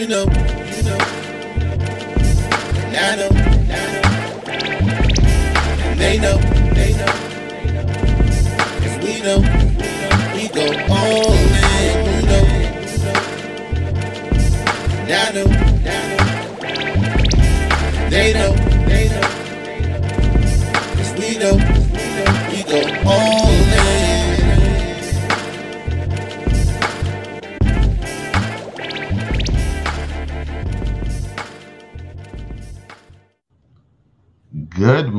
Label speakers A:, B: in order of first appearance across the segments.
A: You know, you know. And I know, and I know. And they know, they know. Cause we know, we go all in. You know, and I know, and I know. Know, they know.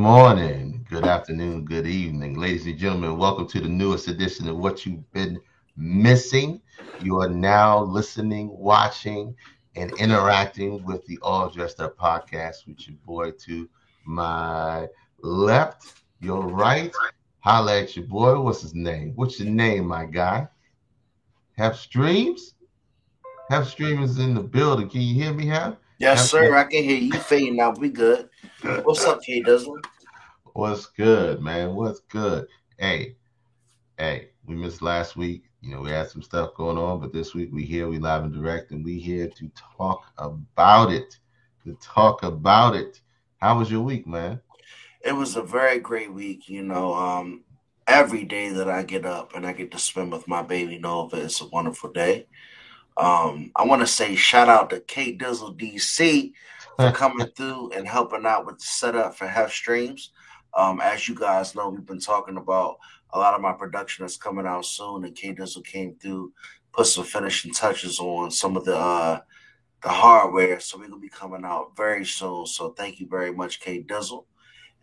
B: Morning, good afternoon, good evening, ladies and gentlemen. Welcome to the newest edition of What You've Been Missing. You are now listening, watching, and interacting with the All Dressed Up podcast with your boy to my left, your right. Holla at your boy. What's his name? What's your name, my guy? Have streams? Have streamers in the building. Can you hear me, Have?
C: Yes,
B: Have-
C: sir. I can hear you fading out. We good. What's up, K Dizzle?
B: What's good, man? What's good? Hey, hey, we missed last week. You know, we had some stuff going on, but this week we here, we live and direct, and we here to talk about it. To talk about it. How was your week, man?
C: It was a very great week. You know, um, every day that I get up and I get to spend with my baby Nova, it's a wonderful day. Um, I want to say shout out to K Dizzle DC for coming through and helping out with the setup for Hef Streams. Um, as you guys know, we've been talking about a lot of my production that's coming out soon, and K Dizzle came through, put some finishing touches on some of the uh, the hardware, so we're gonna be coming out very soon. So thank you very much, K Dizzle,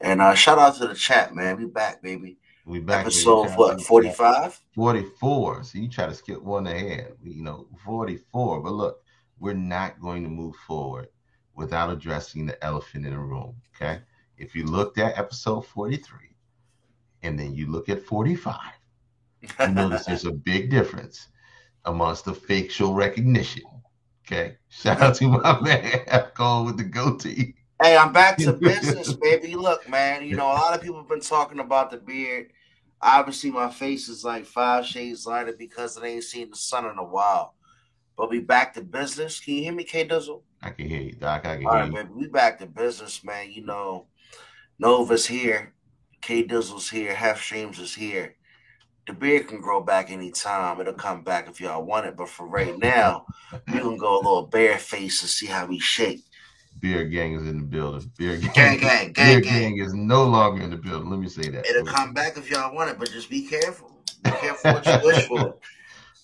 C: and uh, shout out to the chat, man. We back, baby.
B: We back.
C: Episode what forty five?
B: 44. So you try to skip one ahead, you know, 44. But look, we're not going to move forward without addressing the elephant in the room. Okay. If you looked at episode 43 and then you look at 45, you notice there's a big difference amongst the facial recognition. Okay. Shout out to my man going with the goatee.
C: Hey, I'm back to business, baby. Look, man, you know, a lot of people have been talking about the beard. Obviously, my face is like five shades lighter because I ain't seen the sun in a while. But we back to business. Can you hear me, K Dizzle?
B: I can hear you, Doc. I can
C: All
B: hear
C: right,
B: you.
C: baby. We back to business, man. You know, Nova's here, K Dizzle's here, Half Streams is here. The beard can grow back anytime. It'll come back if y'all want it. But for right now, we can go a little bare face and see how we shake.
B: Beer gang is in the building. Beer gang.
C: Gang, gang,
B: Beer
C: gang, gang.
B: gang is no longer in the building. Let me say that.
C: It'll come back if y'all want it, but just be careful. Be careful what you wish for.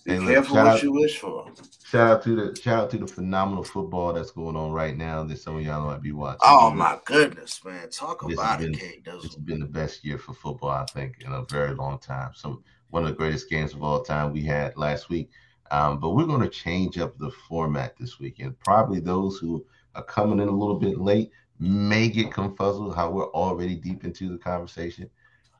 C: Be careful what
B: out-
C: you wish for.
B: Shout out to the shout out to the phenomenal football that's going on right now that some of y'all might be watching.
C: Oh my goodness, man! Talk about
B: has
C: it,
B: been-
C: K
B: It's been the best year for football, I think, in a very long time. So one of the greatest games of all time we had last week. Um, but we're going to change up the format this weekend. probably those who are coming in a little bit late may get confuzzled how we're already deep into the conversation.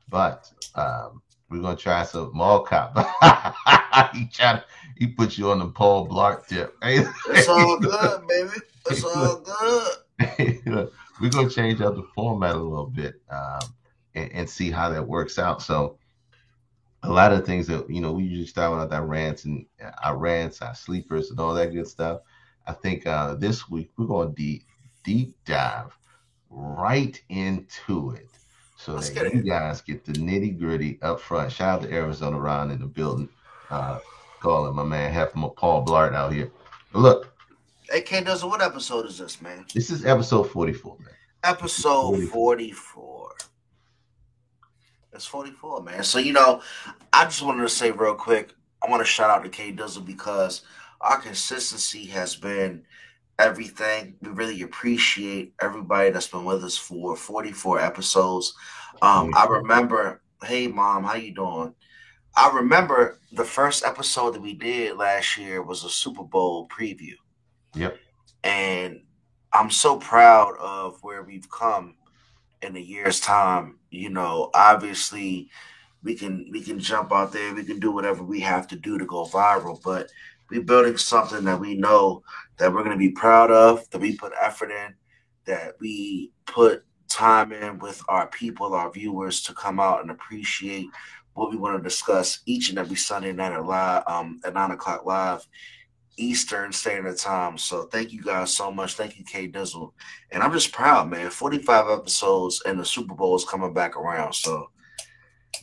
B: But um, we're going to try some mall cop. he tried, he put you on the Paul Blart tip.
C: It's all good, baby. It's all good.
B: we're gonna change up the format a little bit um, and, and see how that works out. So a lot of things that you know we usually start with our rants and our rants, our sleepers, and all that good stuff. I think uh, this week we're going to deep deep dive right into it, so
C: Let's
B: that you guys get the nitty gritty up front. Shout out to Arizona Ron in the building, uh, calling my man half my Paul Blart out here. But look,
C: Hey, Dizzle, what episode is this, man?
B: this is episode forty-four, man.
C: Episode
B: 44.
C: 44. It's 44, man. So, you know, I just wanted to say real quick, I want to shout out to K Dizzle because our consistency has been everything. We really appreciate everybody that's been with us for 44 episodes. Um, I remember, hey mom, how you doing? I remember the first episode that we did last year was a Super Bowl preview.
B: Yep.
C: And I'm so proud of where we've come in a year's time. You know, obviously we can we can jump out there, we can do whatever we have to do to go viral, but we're building something that we know that we're gonna be proud of, that we put effort in, that we put time in with our people, our viewers to come out and appreciate what we want to discuss each and every Sunday night at live um at nine o'clock live Eastern Standard Time. So thank you guys so much. Thank you, K Dizzle. And I'm just proud, man. 45 episodes and the Super Bowl is coming back around. So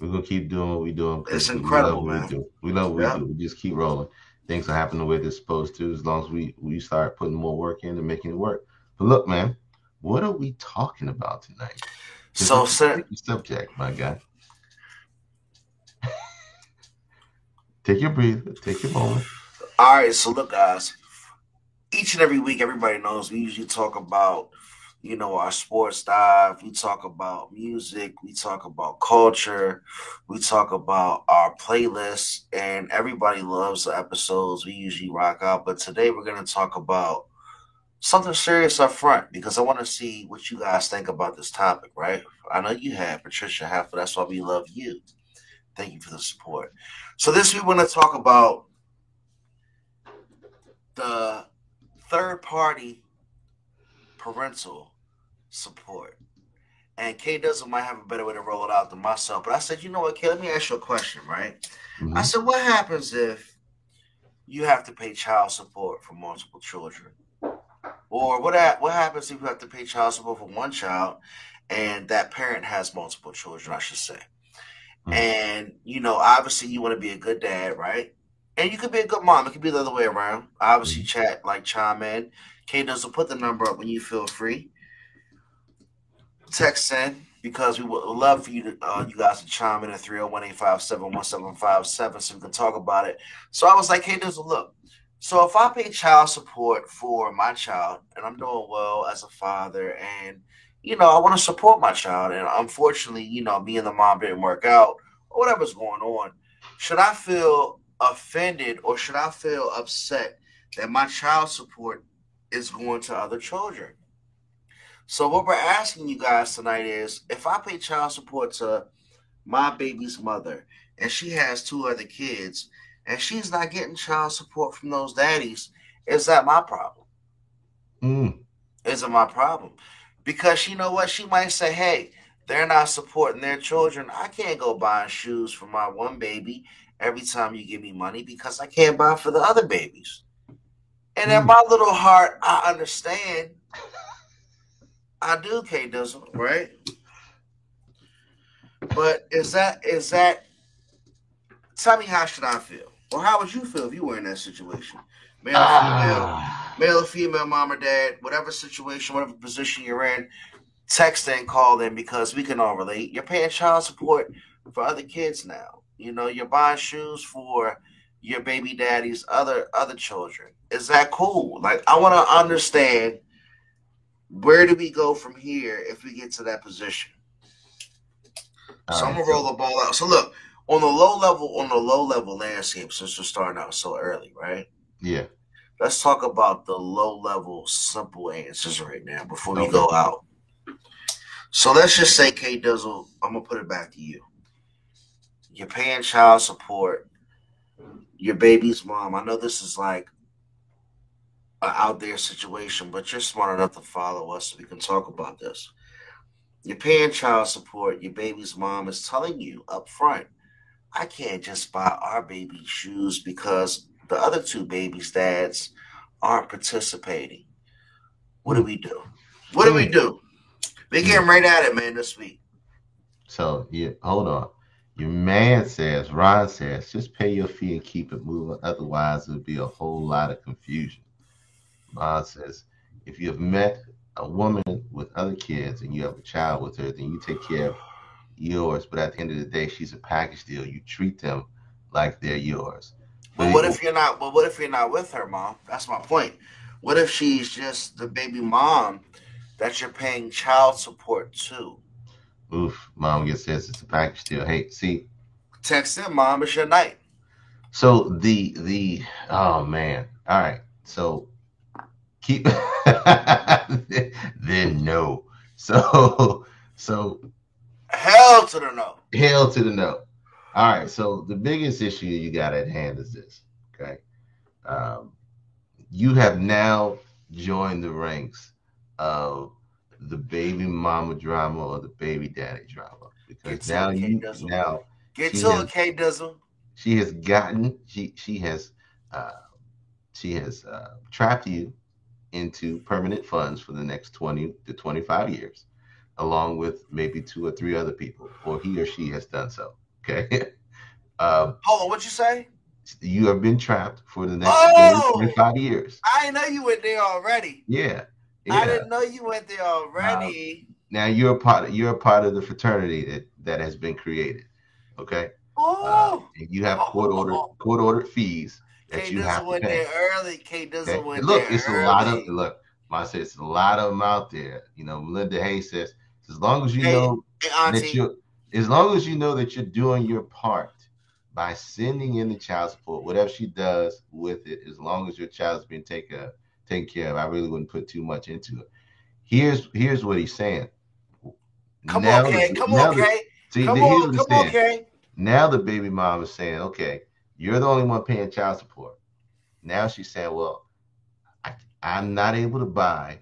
B: we're gonna keep doing what we're doing.
C: It's incredible,
B: we
C: man.
B: We, do. we love what yeah. we do. We just keep rolling. Things are happening the way they're supposed to, as long as we we start putting more work in and making it work. But look, man, what are we talking about tonight?
C: So, sir,
B: subject, my guy. take your breather. Take your moment.
C: All right, so look, guys. Each and every week, everybody knows we usually talk about, you know, our sports dive. We talk about music. We talk about culture. We talk about our playlists, and everybody loves the episodes we usually rock out. But today, we're going to talk about something serious up front because I want to see what you guys think about this topic, right? I know you have, Patricia Half, but that's why we love you. Thank you for the support. So this we want to talk about the third party parental support. And K Dizzle might have a better way to roll it out than myself. But I said, you know what, K, let me ask you a question, right? Mm-hmm. I said, what happens if you have to pay child support for multiple children? Or what what happens if you have to pay child support for one child and that parent has multiple children, I should say. Mm-hmm. And you know, obviously you want to be a good dad, right? And you could be a good mom. It could be the other way around. Obviously, mm-hmm. chat like chime in. K Dizzle put the number up when you feel free. Text in because we would love for you to uh, you guys to chime in at 301 857 so we can talk about it. So I was like, hey, there's a look. So if I pay child support for my child and I'm doing well as a father and you know I want to support my child and unfortunately, you know, me and the mom didn't work out or whatever's going on, should I feel offended or should I feel upset that my child support is going to other children? So what we're asking you guys tonight is if I pay child support to my baby's mother and she has two other kids and she's not getting child support from those daddies, is that my problem?
B: Mm.
C: Is it my problem? Because you know what? She might say, hey, they're not supporting their children. I can't go buying shoes for my one baby every time you give me money because I can't buy for the other babies. And in mm. my little heart, I understand. I do, K Dizzle, right? But is that is that tell me how should I feel? Or how would you feel if you were in that situation? Male or ah. female, male or female, mom or dad, whatever situation, whatever position you're in, text and call them because we can all relate. You're paying child support for other kids now. You know, you're buying shoes for your baby daddy's other other children. Is that cool? Like I want to understand where do we go from here if we get to that position? All so right, I'm gonna roll the ball out. So look, on the low level, on the low level landscape, since we're starting out so early, right?
B: Yeah.
C: Let's talk about the low level simple answers right now before we go out. So let's just say, K Dizzle, I'm gonna put it back to you. You're paying child support. Your baby's mom. I know this is like an out there situation, but you're smart enough to follow us so we can talk about this. You're paying child support. Your baby's mom is telling you up front I can't just buy our baby shoes because the other two babies' dads aren't participating. What do we do? What do we do? We getting right at it, man, this week.
B: So yeah, hold on. Your man says, Ron says, just pay your fee and keep it moving. Otherwise, it'll be a whole lot of confusion. Ron says, if you've met a woman with other kids and you have a child with her, then you take care of yours, but at the end of the day, she's a package deal. You treat them like they're yours.
C: But what if you're not? But what if you're not with her, mom? That's my point. What if she's just the baby mom that you're paying child support to?
B: Oof, mom gets this. It's a package deal. Hey, see,
C: text him, mom. It's your night.
B: So the the oh man. All right. So keep then no. So so
C: Hell to the no.
B: Hell to the no. All right. So the biggest issue you got at hand is this. Okay. Um, you have now joined the ranks of the baby mama drama or the baby daddy drama because now you now
C: get to it, K Dizzle.
B: She has gotten she she has uh, she has uh, trapped you into permanent funds for the next 20 to 25 years, along with maybe two or three other people, or he or she has done so. Okay. um,
C: Hold on, what you say?
B: you have been trapped for the next
C: Oh!
B: 25 years.
C: I didn't know you went there already.
B: Yeah.
C: I didn't know you went there already.
B: Now you're a part of, you're a part of the fraternity that, that has been created. Okay. Uh,
C: oh,
B: and you have court ordered court ordered fees that you have to
C: went
B: pay.
C: there early. K Dizzle
B: Okay?
C: went
B: look,
C: there
B: it's
C: early.
B: a lot of look. I said it's a lot of them out there. You know, Melinda Hayes says as long as you
C: Hey,
B: know
C: Hey,
B: that you as long as you know that you're doing your part by sending in the child support, whatever she does with it, as long as your child's being taken taken care of, I really wouldn't put too much into it. Here's here's what he's saying.
C: come
B: Now
C: on, Come on,
B: the-
C: K.
B: See,
C: Come on, come on,
B: saying.
C: K.
B: Now the baby mom is saying, okay, you're the only one paying child support. Now she's saying, well, I, I'm not able to buy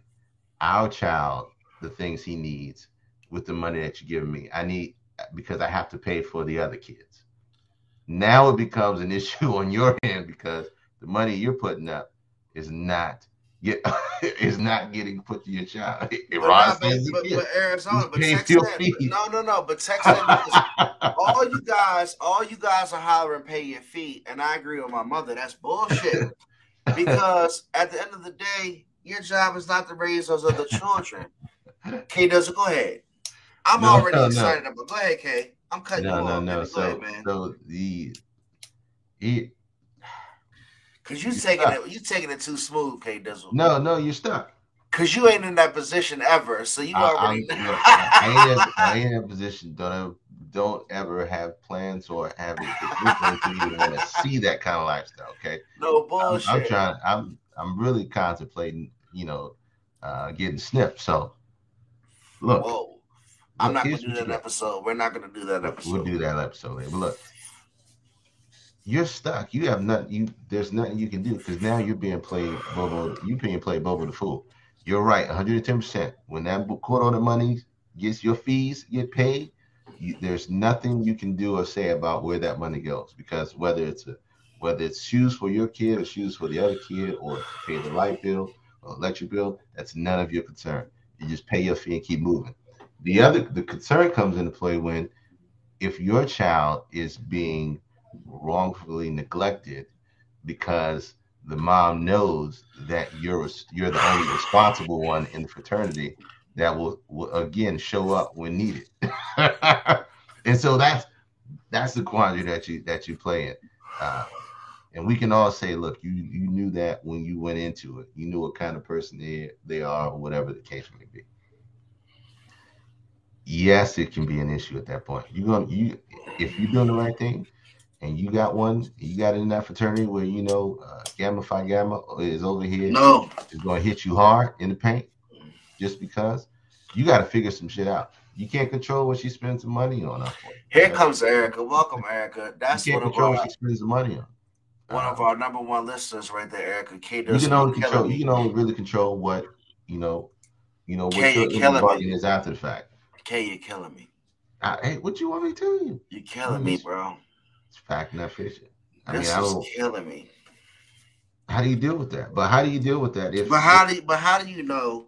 B: our child the things he needs with the money that you're giving me. I need because I have to pay for the other kids. Now it becomes an issue on your end because the money you're putting up is not get is not mm-hmm. getting put to your child. It
C: But,
B: rots
C: not- but, but, but Arizona, but Texas, no, no, no, but Texas, all you guys, all you guys are hollering pay your fee, and I agree with my mother. That's bullshit. because at the end of the day, your job is not to raise those other children. K Dizzle. Go ahead. I'm
B: No,
C: already
B: no, no.
C: excited about. Go ahead, K. I'm cutting
B: no,
C: you
B: no,
C: off.
B: no.
C: baby. Go
B: So,
C: ahead, man.
B: so the he
C: Cause you
B: You're
C: taking
B: stuck.
C: it, you taking it too smooth, K Dizzle.
B: no, no, you're stuck.
C: Cause you ain't in that position ever, so you
B: I,
C: already.
B: I'm- look, I ain't in, I ain't in a position. Don't ever, don't ever have plans or have it to you want to see that kind of lifestyle. Okay,
C: no
B: I'm,
C: bullshit.
B: I'm trying. I'm I'm really contemplating. You know, uh, getting snipped. So look,
C: Whoa. I'm
B: look,
C: not gonna do that episode. We're not gonna do that episode.
B: We'll do that episode later. But look, you're stuck. You have nothing. You there's nothing you can do because now you're being played Bobo. You're being played Bobo the fool. You're right, 110. percent When that court order money gets your fees get paid, you, there's nothing you can do or say about where that money goes because whether it's a whether it's shoes for your kid or shoes for the other kid or pay the light bill or electric bill, that's none of your concern. You just pay your fee and keep moving. The other the concern comes into play when if your child is being wrongfully neglected because the mom knows that you're you're the only responsible one in the fraternity that will, will again show up when needed. And so that's that's the quandary that you that you play in. Uh, and we can all say look you you knew that when you went into it. You knew what kind of person they they are or whatever the case may be. Yes it can be an issue at that point. You're gonna you if you're doing the right thing and you got one you got in that fraternity where you know uh, gamma phi gamma is over here
C: No,
B: is going to hit you hard in the paint just because you got to figure some shit out you can't control what she spends the money on
C: here comes Erica. Welcome, Erica. That's
B: you
C: one
B: can't
C: of
B: control
C: our
B: what she spends the money on
C: one of
B: Uh,
C: our number one listeners right there, Erica. K
B: you can only control
C: me.
B: you can only really control what you know you know what
C: Kay,
B: your
C: you're killing me.
B: bargain is after the fact
C: K, you're killing me.
B: I, hey what you want me to tell you
C: You're killing me, bro.
B: It's fact not fiction i
C: This
B: mean i don't
C: killing me.
B: how do you deal with that but how do you deal with that if
C: But how do you, but how do you know,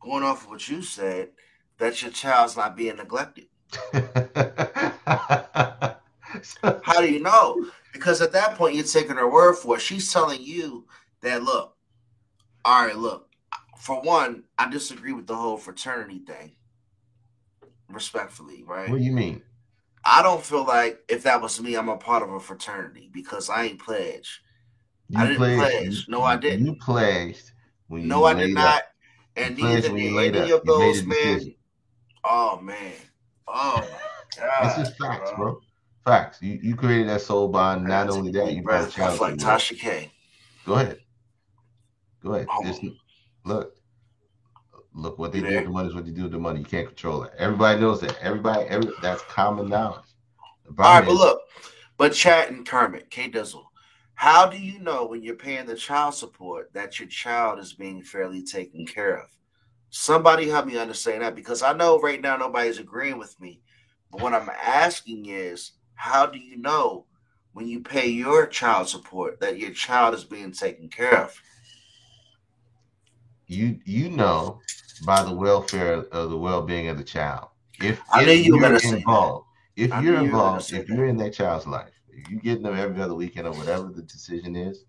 C: going off of what you said, that your child's not being neglected? How do you know? Because at that point, you're taking her word for it. She's telling you that, look, all right, look, for one, I disagree with the whole fraternity thing, respectfully, right?
B: what do you mean
C: I don't feel like if that was me, I'm a part of a fraternity because I ain't pledged.
B: You
C: I didn't pledge. No, I didn't.
B: You pledged when you
C: No, I did not.
B: up.
C: And
B: You pledged
C: neither did
B: you
C: any
B: up.
C: of
B: made
C: those,
B: a
C: man. Oh, man. Oh, my God.
B: It's just facts, bro. Facts. You you created that soul bond. Not only that, you brought a child.
C: like
B: to the world.
C: Tasha K.
B: Go ahead. Go ahead.
C: Oh.
B: Just look. Look what they
C: You
B: do with the money is what they do with the money. You can't control it. Everybody knows that. Everybody, every that's common knowledge.
C: All right,
B: problem
C: but look, but chat and Kermit, K Dizzle, how do you know when you're paying the child support that your child is being fairly taken care of? Somebody help me understand that because I know right now nobody's agreeing with me. But what I'm asking is, how do you know when you pay your child support that your child is being taken care of.
B: You you know by the welfare of the well-being of the child. If,
C: I knew
B: if
C: you were
B: you're involved, if
C: I
B: you're
C: knew you
B: involved, if you're in that child's life, if you get them every other weekend or whatever the decision is,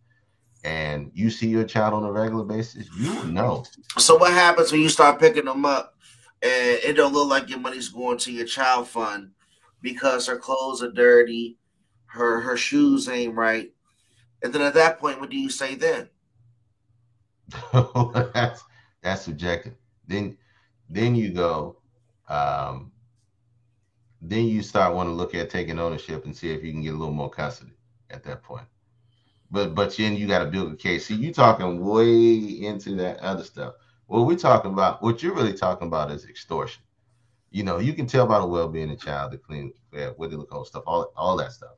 B: and you see your child on a regular basis, you will know.
C: So what happens when you start picking them up and it don't look like your money's going to your child fund because her clothes are dirty, her her shoes ain't right, and then at that point, what do you say then?
B: that's that's subjective. Then then you go, um, then you start want to look at taking ownership and see if you can get a little more custody at that point. But but then you got to build a case. See, you talking way into that other stuff. What we're talking about, what you're really talking about is extortion. You know, you can tell by the well-being of the child, the clean, what they look on stuff, all all that stuff.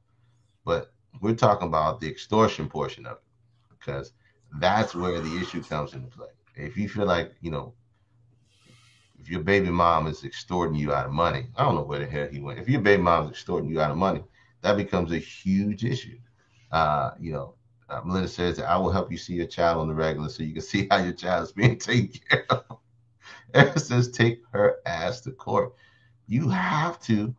B: But we're talking about the extortion portion of it because that's where the issue comes into play. If you feel like, you know, if your baby mom is extorting you out of money, I don't know where the hell he went. If your baby mom is extorting you out of money, that becomes a huge issue. Uh, you know, uh, Melinda says I will help you see your child on the regular so you can see how your child is being taken care of. It says take her ass to court. You have to,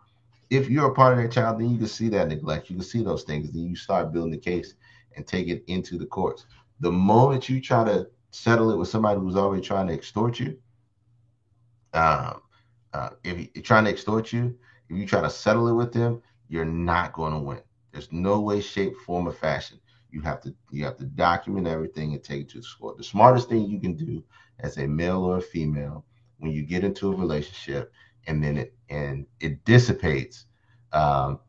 B: if you're a part of that child, then you can see that neglect. You can see those things. Then you start building the case and take it into the courts. The moment you try to settle it with somebody who's already trying to extort you, um, uh, if you're trying to extort you, if you try to settle it with them, you're not going to win. There's no way, shape, form, or fashion. You have to you have to document everything and take it to the court. The smartest thing you can do as a male or a female when you get into a relationship and then it and it dissipates um,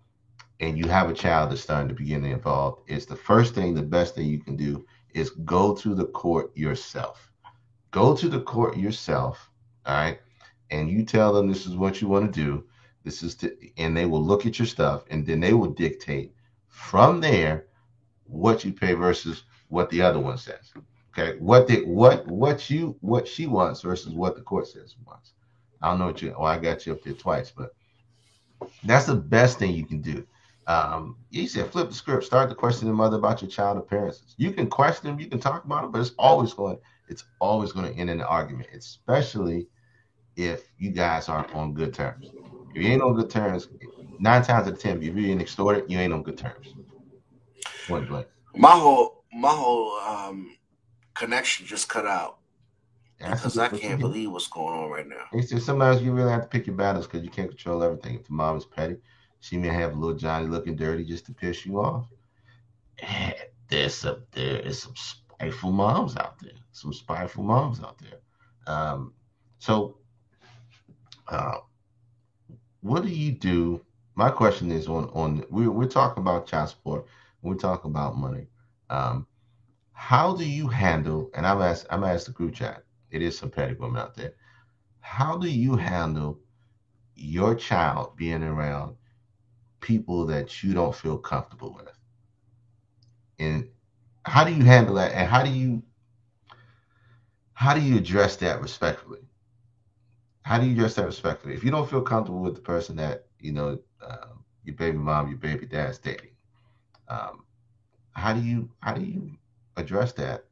B: and you have a child that's starting to begin to involve is the first thing the best thing you can do is go to the court yourself go to the court yourself all right and you tell them this is what you want to do this is to and they will look at your stuff and then they will dictate from there what you pay versus what the other one says okay? What the what what you what she wants versus what the court says wants. I don't know what you oh i got you up there twice but that's the best thing you can do. Um you said flip the script. Start to question the mother about your child appearances. You can question them you can talk about it but it's always going it's always going to end in an argument especially if you guys aren't on good terms if you ain't on good terms nine times out of ten if you're being extorted you ain't on good terms point blank
C: My whole my whole um, connection just cut out
B: That's
C: because I can't believe what's going on right now.
B: It's just sometimes you really have to pick your battles because you can't control everything. If the mom is petty, she may have little Johnny looking dirty just to piss you off. And there's some there is some spiteful moms out there. Some spiteful moms out there. Um, so uh, what do you do? My question is on on we're we're talking about child support, we're talking about money. Um, how do you handle and I'm asked I'm asked the group chat, it is some petty women out there. How do you handle your child being around people that you don't feel comfortable with? And how do you handle that? And how do you how do you address that respectfully how do you address that respectfully if you don't feel comfortable with the person that you know um, your baby mom your baby dad's dating um, how do you how do you address that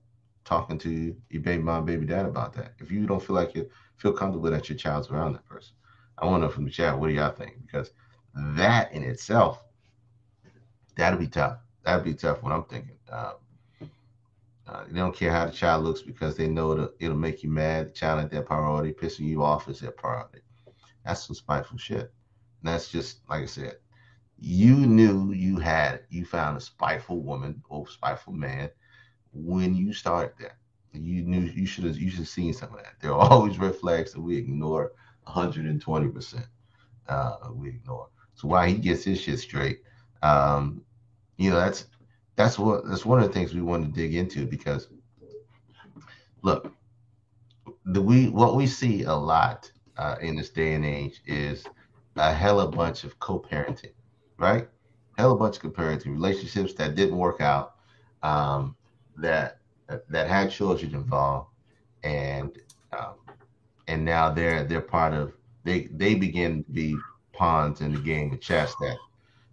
B: talking to your baby mom baby dad about that if you don't feel like you feel comfortable that your child's around that person. I want to know from the chat, what do y'all think? Because that in itself, that'll be tough. That'll be tough when I'm thinking. Um, uh, they don't care how the child looks because they know it'll, it'll make you mad. The child ain't their priority. Pissing you off is their priority. That's some spiteful shit. And that's just, like I said, you knew you had, you found a spiteful woman or spiteful man when you started that you knew you should have you should have seen some of that. There are always red flags that we ignore 120 percent. Uh, we ignore. So why he gets his shit straight, um, you know, that's that's what that's one of the things we want to dig into because look, the we what we see a lot uh, in this day and age is a hella bunch of co-parenting, right? Hella bunch of co-parenting relationships that didn't work out, um, that that had children involved, and um, and now they're they're part of they they begin to be pawns in the game of chess that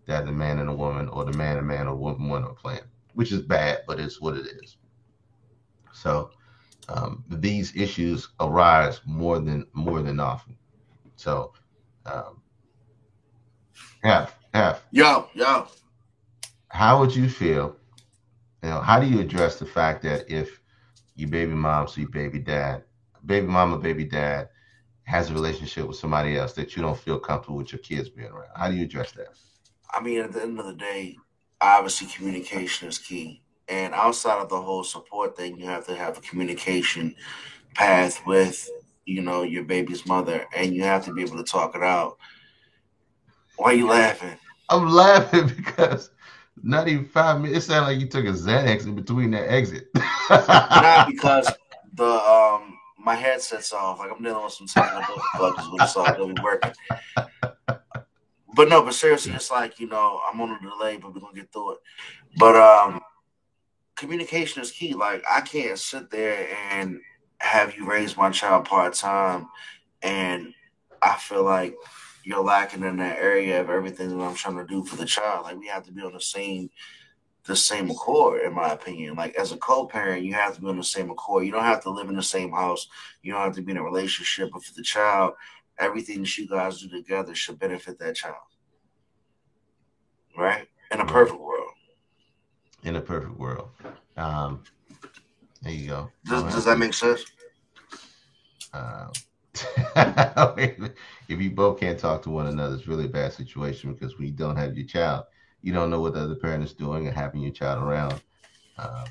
B: that the man and a woman or the man and man or woman woman are playing, which is bad, but it's what it is. So um, these issues arise more than more than often. So, um, F F.
C: Yo, yo.
B: How would you feel? You know, how do you address the fact that if your baby mom, so your baby dad, baby mama, baby dad has a relationship with somebody else that you don't feel comfortable with your kids being around? How do you address that?
C: I mean, at the end of the day, obviously communication is key. And outside of the whole support thing, you have to have a communication path with, you know, your baby's mother, and you have to be able to talk it out. Why are you laughing?
B: I'm laughing because not even five minutes. It sounded like you took a Xanax in between that exit.
C: Not because the um my headset's off. Like I'm dealing with some technical difficulties with it's all gonna be working. But no, but seriously, it's like you know I'm on a delay, but we're gonna get through it. But um, communication is key. Like I can't sit there and have you raise my child part time, and I feel like you're lacking in that area of everything that I'm trying to do for the child. Like we have to be on the same the same accord, in my opinion. Like as a co-parent, you have to be on the same accord. You don't have to live in the same house. You don't have to be in a relationship. But for the child, everything that you guys do together should benefit that child. Right? In a perfect world.
B: in a perfect world. Um, there you go.
C: Does, does that make sense?
B: Uh, if you both can't talk to one another, it's really a bad situation because when you don't have your child, you don't know what the other parent is doing and having your child around. Um,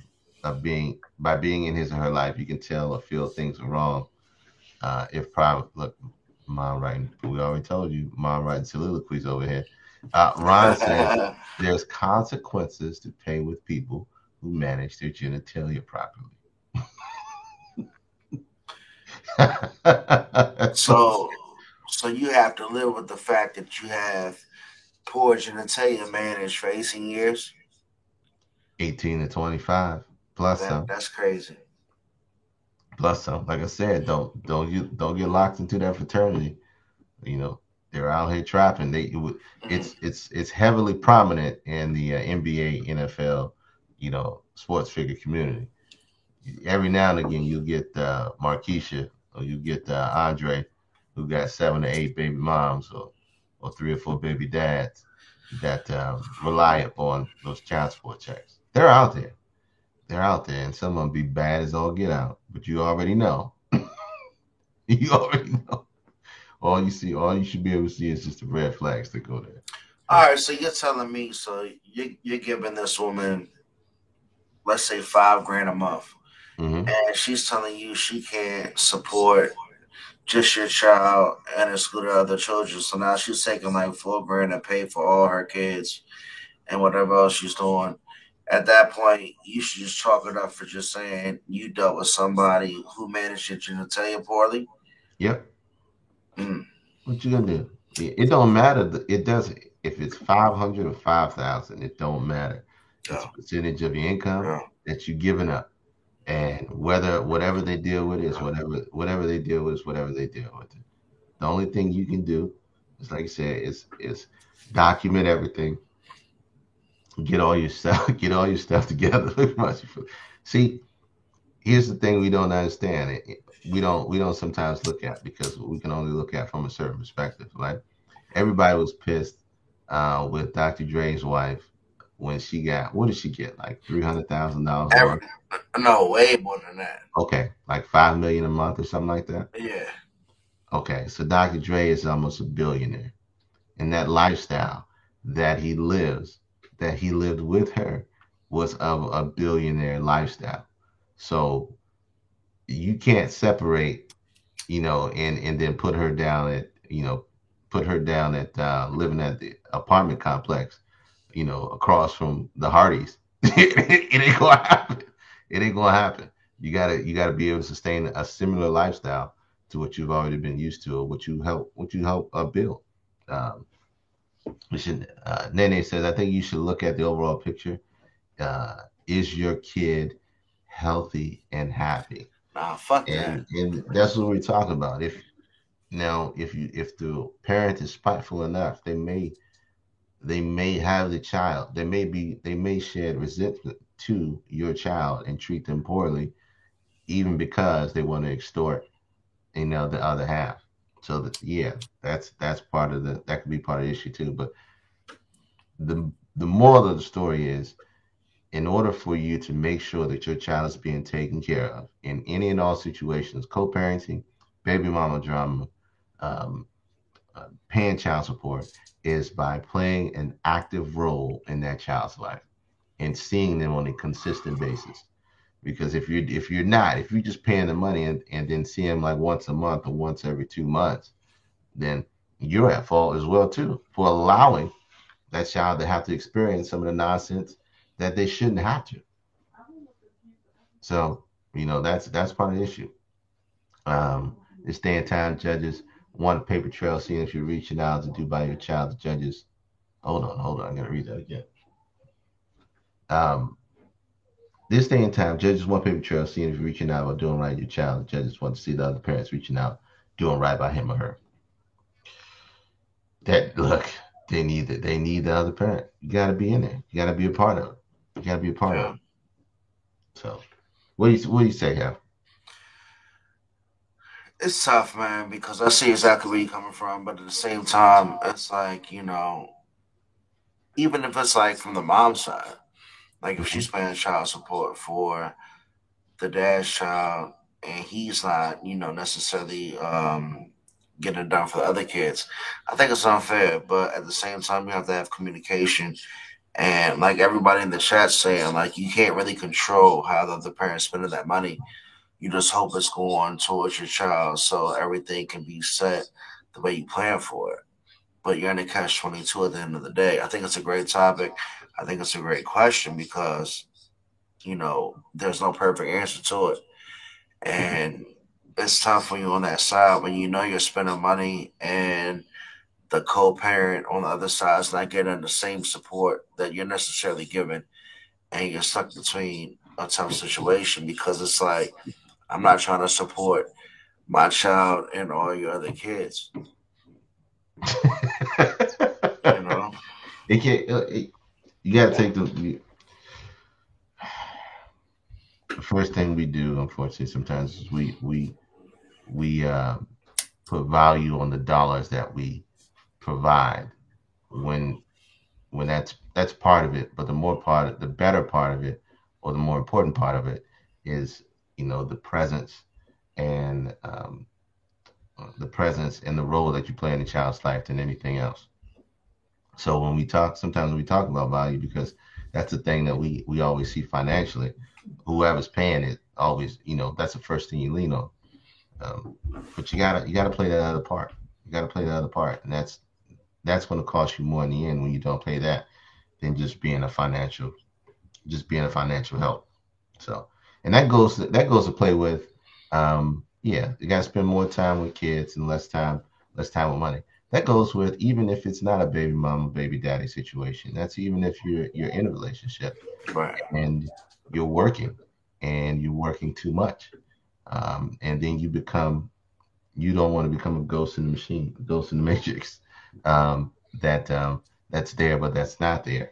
B: of being by being in his or her life, you can tell or feel things are wrong. Uh, if private, look, mom writing, we already told you, mom writing soliloquies over here. Uh, Ron says there's consequences to pay with people who manage their genitalia properly.
C: So so you have to live with the fact that you have poor genitalia managed for 18 years.
B: 18 to 25 plus
C: That, that's crazy.
B: Plus some like i said don't don't you don't get locked into that fraternity. You know they're out here trapping. They it it's it's it's heavily prominent in the uh, nba nfl you know sports figure community. Every now and again you'll get uh marquisha or you get uh, andre who got seven or eight baby moms or or three or four baby dads that um, rely upon those child support checks. They're out there. They're out there, and some of them be bad as all get out. But you already know. you already know. All you see, all you should be able to see is just the red flags that go there.
C: All right, so you're telling me, so you, you're giving this woman, let's say five grand a month,
B: hmm
C: and she's telling you she can't support just your child and exclude her other children. So now she's taking like four grand to pay for all her kids and whatever else she's doing. At that point, you should just chalk it up for just saying you dealt with somebody who managed your genitalia poorly.
B: Yep.
C: Mm.
B: What you gonna do? It, it don't matter. It doesn't. If it's five hundred or five thousand, it don't matter. It's
C: Yeah.
B: a percentage of your income that you're giving up, and whether whatever they deal with is whatever whatever they deal with is whatever they deal with. The only thing you can do is, like I said, is is document everything. Get all your stuff. Get all your stuff together. See, here's the thing we don't understand. We don't we don't sometimes look at because we can only look at from a certain perspective, right? Everybody was pissed uh, with Dr. Dre's wife when she got what did she get like three hundred thousand dollars?
C: No, way more than that.
B: Okay, like five million a month or something like that.
C: Yeah.
B: Okay, so Dr. Dre is almost a billionaire, and that lifestyle that he lives, that he lived with her, was of a billionaire lifestyle. So you can't separate, you know, and and then put her down at, you know, put her down at uh, living at the apartment complex, you know, across from the Hardee's. it ain't gonna happen. It ain't gonna happen. You gotta you gotta be able to sustain a similar lifestyle to what you've already been used to or what you help what you help uh, build. Um, we should, uh, Nene says, I think you should look at the overall picture. Uh, is your kid healthy and happy?
C: Nah, fuck that.
B: And and that's what we're talking about. If now if you if the parent is spiteful enough, they may they may have the child. They may be they may shed resentment to your child and treat them poorly, even because they want to extort, you know, the other half. So that yeah, that's that's part of the that could be part of the issue too. But the the moral of the story is in order for you to make sure that your child is being taken care of in any and all situations, co-parenting, baby mama drama, um, uh, paying child support, is by playing an active role in that child's life and seeing them on a consistent basis. Because if you're if you're not, if you're just paying the money and, and then see them like once a month or once every two months, then you're at fault as well too for allowing that child to have to experience some of the nonsense that they shouldn't have to. So, you know, that's that's part of the issue. Um, the stay in time judges want a paper trail, seeing if you're reaching out to do by your child. The judges, hold on, hold on, I'm gonna read that again. Um, this day and time, judges want paper trail, seeing if you're reaching out or doing right your child. Judges want to see the other parents reaching out, doing right by him or her. That look, they need it. They need the other parent. You got to be in there. You got to be a part of it. You got to be a part yeah. of it. So, what do you what do you say, Hal?
C: It's tough, man, because I see exactly where you're coming from, but at the same time, it's like you know, even if it's like from the mom's side, like if she's paying child support for the dad's child and he's not, you know, necessarily um, getting it done for the other kids, I think it's unfair. But at the same time, you have to have communication. And like everybody in the chat saying, like you can't really control how the other parents spending that money. You just hope it's going towards your child, so everything can be set the way you plan for it. But you're in a catch twenty two at the end of the day. I think it's a great topic. I think it's a great question because, you know, there's no perfect answer to it. And it's tough when you're on that side when you know you're spending money and the co-parent on the other side is not getting the same support that you're necessarily giving and you're stuck between a tough situation because it's like I'm not trying to support my child and all your other kids.
B: you know, it can't. Uh, it, you got to take the, the, first thing we do. Unfortunately, sometimes is we we we uh, put value on the dollars that we provide when when that's that's part of it. But the more part, the better part of it, or the more important part of it, is you know the presence and um, the presence and the role that you play in the child's life than anything else. So when we talk, sometimes we talk about value because that's the thing that we we always see financially. Whoever's paying it always, you know, that's the first thing you lean on. Um, but you gotta you gotta play that other part. You gotta play that other part, and that's that's going to cost you more in the end when you don't play that than just being a financial, just being a financial help. So, and that goes that goes to play with, um, yeah, you gotta spend more time with kids and less time less time with money that goes with even if it's not a baby mama baby daddy situation. That's even if you're you're in a relationship
C: right.
B: and you're working and you're working too much um, and then you become you don't want to become a ghost in the machine ghost in the matrix um, that um, that's there but that's not there.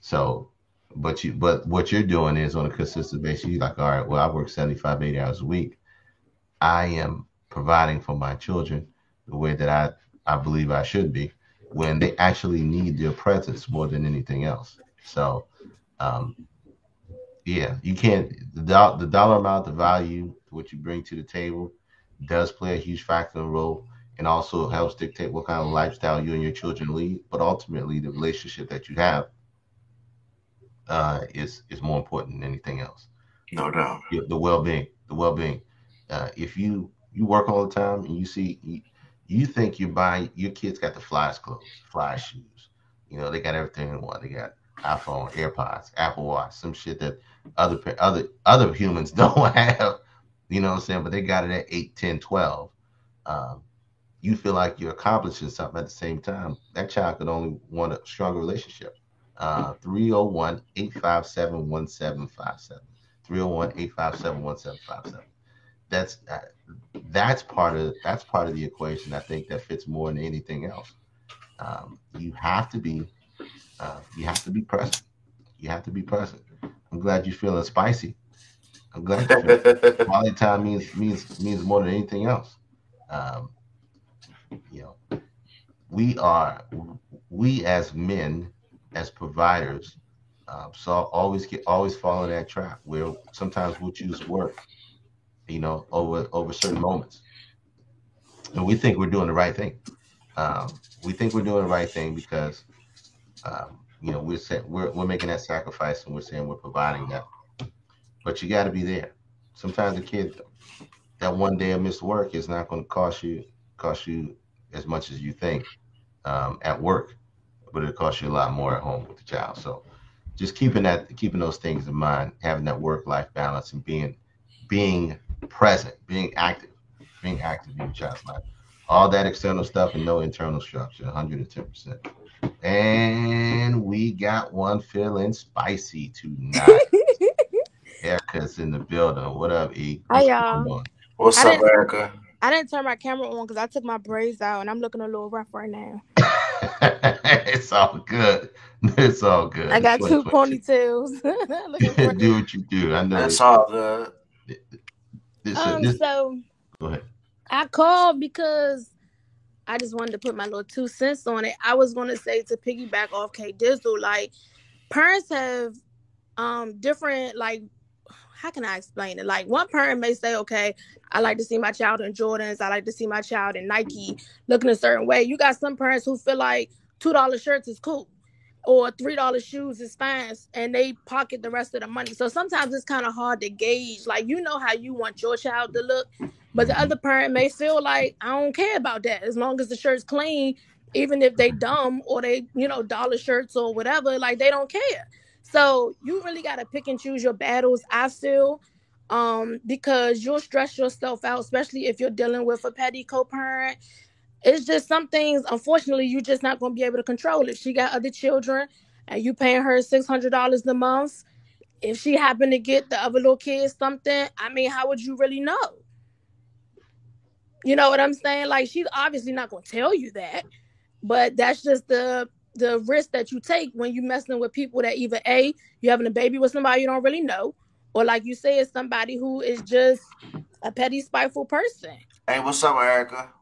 B: So but you but what you're doing is on a consistent basis you're like all right well i work 75 80 hours a week. I am providing for my children the way that i I believe I should be when they actually need your presence more than anything else. So, um, yeah, you can't the, do- the dollar amount, the value, what you bring to the table, does play a huge factor and role, and also helps dictate what kind of lifestyle you and your children lead. But ultimately, the relationship that you have uh, is is more important than anything else.
C: No doubt.
B: The well being, the well being. Uh, if you you work all the time and you see you think you buy your kids got the flyest clothes, fly shoes. You know, they got everything in one. They got iPhone, AirPods, Apple Watch, some shit that other other other humans don't have. You know what I'm saying? But they got it at 8, 10, 12. Um, you feel like you're accomplishing something at the same time. That child could only want a stronger relationship. Uh, 301 857 1757. 301 857 1757. That's uh, that's part of that's part of the equation. I think that fits more than anything else. Um, you have to be uh, you have to be present. You have to be present. I'm glad you're feeling spicy. I'm glad you're feeling quality time means means means more than anything else. Um, you know, we are we as men, as providers, uh, so always get always fall in that trap where sometimes we'll choose work, you know, over over certain moments, and we think we're doing the right thing. Um, we think we're doing the right thing because, um, you know, we're, set, we're we're making that sacrifice and we're saying we're providing that, but you got to be there. Sometimes the kid, that one day of missed work is not going to cost you cost you as much as you think um, at work, but it costs you a lot more at home with the child. So just keeping that keeping those things in mind, having that work life balance and being being present, being active, being active in your child's life. All that external stuff and no internal structure, 110%. And we got one feeling spicy tonight. Erica's in the building. What up, E?
D: Hi, y'all.
C: What's
D: I
C: up,
D: didn't-
C: Erica?
D: I didn't turn my camera on because I took my braids out and I'm looking a little rough right now.
B: it's all good. It's all good.
D: I got two ponytails.
B: Do what you do. I know.
C: That's all good.
B: This,
D: um,
B: this,
D: so
B: go ahead.
D: I called because I just wanted to put my little two cents on it. I was going to say to piggyback off K Dizzle, like parents have um different like how can I explain it? Like one parent may say, okay, I like to see my child in Jordans. I like to see my child in Nike looking a certain way. You got some parents who feel like two dollar shirts is cool or three dollar shoes is fine and they pocket the rest of the money. So sometimes it's kind of hard to gauge. Like you know how you want your child to look, but the other parent may feel like I don't care about that as long as the shirt's clean, even if they dumb or they, you know, dollar shirts or whatever, like they don't care. So you really gotta pick and choose your battles, I feel. Um, because you'll stress yourself out, especially if you're dealing with a petty co-parent. It's just some things, unfortunately, you're just not gonna be able to control. If she got other children and you paying her six hundred dollars a month, if she happened to get the other little kids something, I mean, how would you really know? You know what I'm saying? Like she's obviously not gonna tell you that, but that's just the the risk that you take when you're messing with people that either a you're having a baby with somebody you don't really know, or like you say, it's somebody who is just a petty, spiteful person.
C: Hey, what's up, Erica?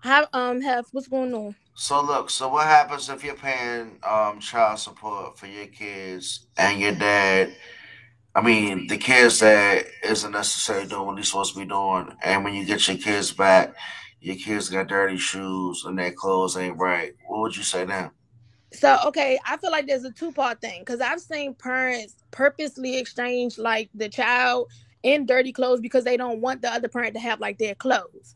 D: How um have what's going on?
C: So look, so what happens if you're paying um child support for your kids and your dad? I mean, the kids that isn't necessarily doing what they're supposed to be doing, and when you get your kids back, your kids got dirty shoes and their clothes ain't right. What would you say then?
D: So okay, I feel like there's a two part thing because I've seen parents purposely exchange like the child in dirty clothes because they don't want the other parent to have like their clothes,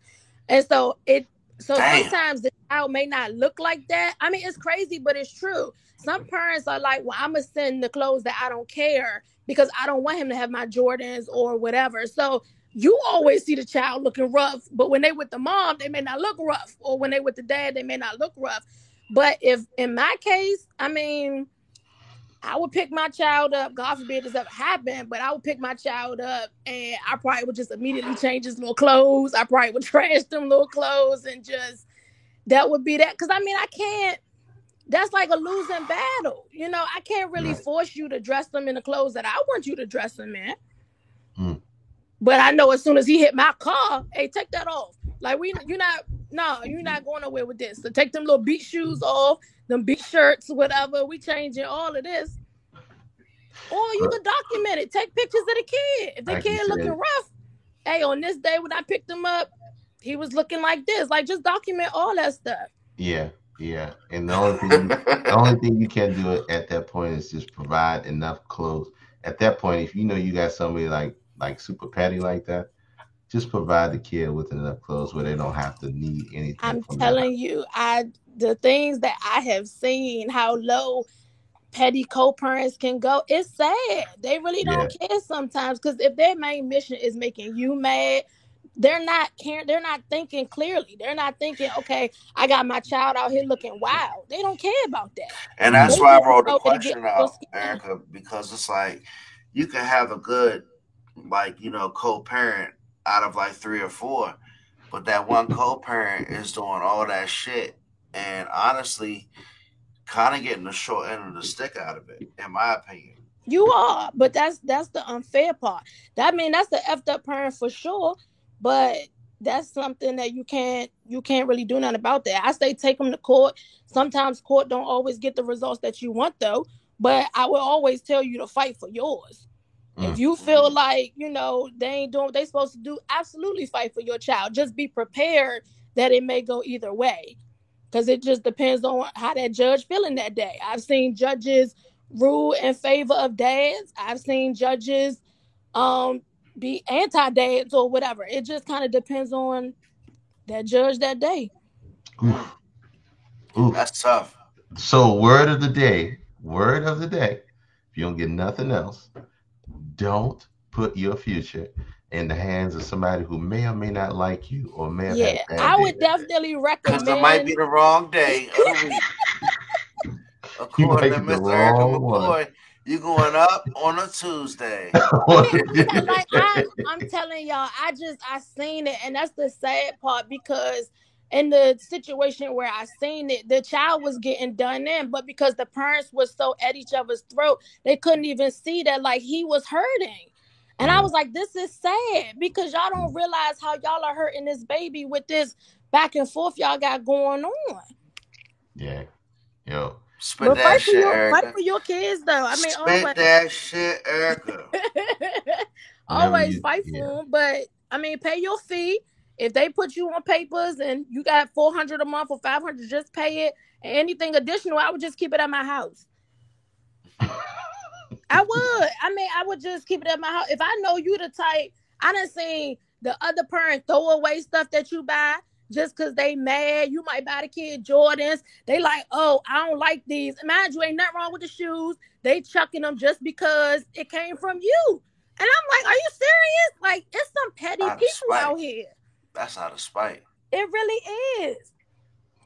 D: and so it so
C: Damn.
D: sometimes the child may not look like that. I mean, it's crazy, but it's true. Some parents are like, well, I'm gonna send the clothes that I don't care because I don't want him to have my Jordans or whatever. So you always see the child looking rough, but when they with the mom, they may not look rough, or when they with the dad, they may not look rough. But if in my case, I mean, I would pick my child up. God forbid this ever happened, but I would pick my child up and I probably would just immediately change his little clothes. I probably would trash them little clothes and just that would be that. Cause I mean, I can't. That's like a losing battle. You know, I can't really
B: Right.
D: force you to dress them in the clothes that I want you to dress them in.
B: Mm.
D: But I know as soon as he hit my car, hey, take that off. Like we, you're not, no, you're not going nowhere with this. So take them little beat shoes off, them beat shirts, whatever. We changing all of this. Or you can document it. Take pictures of the kid. If the
B: you
D: kid looking
B: said.
D: rough, hey, on this day when I picked him up, he was looking like this. Like just document all that stuff.
B: Yeah, yeah. And the only thing, the only thing you can do at that point is just provide enough clothes. At that point, if you know you got somebody like like super petty like that, just provide the kid with enough clothes where they don't have to need anything.
D: I'm
B: from that.
D: telling you, I the things that I have seen, how low petty co-parents can go, it's sad. They really don't care sometimes because if their main mission is making you mad, they're not caring. They're not thinking clearly. They're not thinking, okay, I got my child out here looking wild. They don't care about that.
C: And that's
D: They
C: why I wrote the
D: know where to get
C: question
D: your
C: out. Erica, because it's like you can have a good, like, you know, co parent out of like three or four, but that one co parent is doing all that shit. And honestly, kind of getting the short end of the stick out of it, in my opinion.
D: You are, but that's that's the unfair part. That mean that's the effed up parent for sure. But that's something that you can't you can't really do nothing about that. I say take them to court. Sometimes court don't always get the results that you want though, but I will always tell you to fight for yours.
B: Mm.
D: If you feel like you know they ain't doing what they supposed to do, absolutely fight for your child. Just be prepared that it may go either way, because it just depends on how that judge feeling that day. I've seen judges rule in favor of dads. I've seen judges um be anti-dads or whatever. It just kind of depends on that judge that day.
B: Oof. Oof.
C: That's tough.
B: So, word of the day, word of the day. If you don't get nothing else, don't put your future in the hands of somebody who may or may not like you or may have
D: Yeah, I would
B: that day.
D: definitely
C: Because it might be the wrong day of the.
B: You
C: According to Mr. Erica. McCoy, you going up on a Tuesday.
D: Like I, I'm telling y'all, I just I seen it, and that's the sad part because in the situation where I seen it, the child was getting done in, but because the parents were so at each other's throat, they couldn't even see that like he was hurting. And I mm. was like, this is sad because y'all don't mm. realize how y'all are hurting this baby with this back and forth y'all got going on.
B: yeah. Yo.
C: Spit
D: But
C: that
D: for
C: shit,
D: your fight for your kids though. I mean,
C: Spit
D: always
C: that shit, Erica.
D: always
B: you-
D: fight for
B: yeah.
D: them. But I mean, pay your fee. If they put you on papers and you got four hundred a month or five hundred, just pay it. And anything additional, I would just keep it at my house. I would. I mean, I would just keep it at my house. If I know you the type, I done seen the other parent throw away stuff that you buy just because they mad. You might buy the kid Jordans. They like, oh, I don't like these. Mind you, ain't nothing wrong with the shoes. They chucking them just because it came from you. And I'm like, are you serious? Like, it's some petty people
C: spite.
D: out here.
C: That's out of spite.
D: It really is.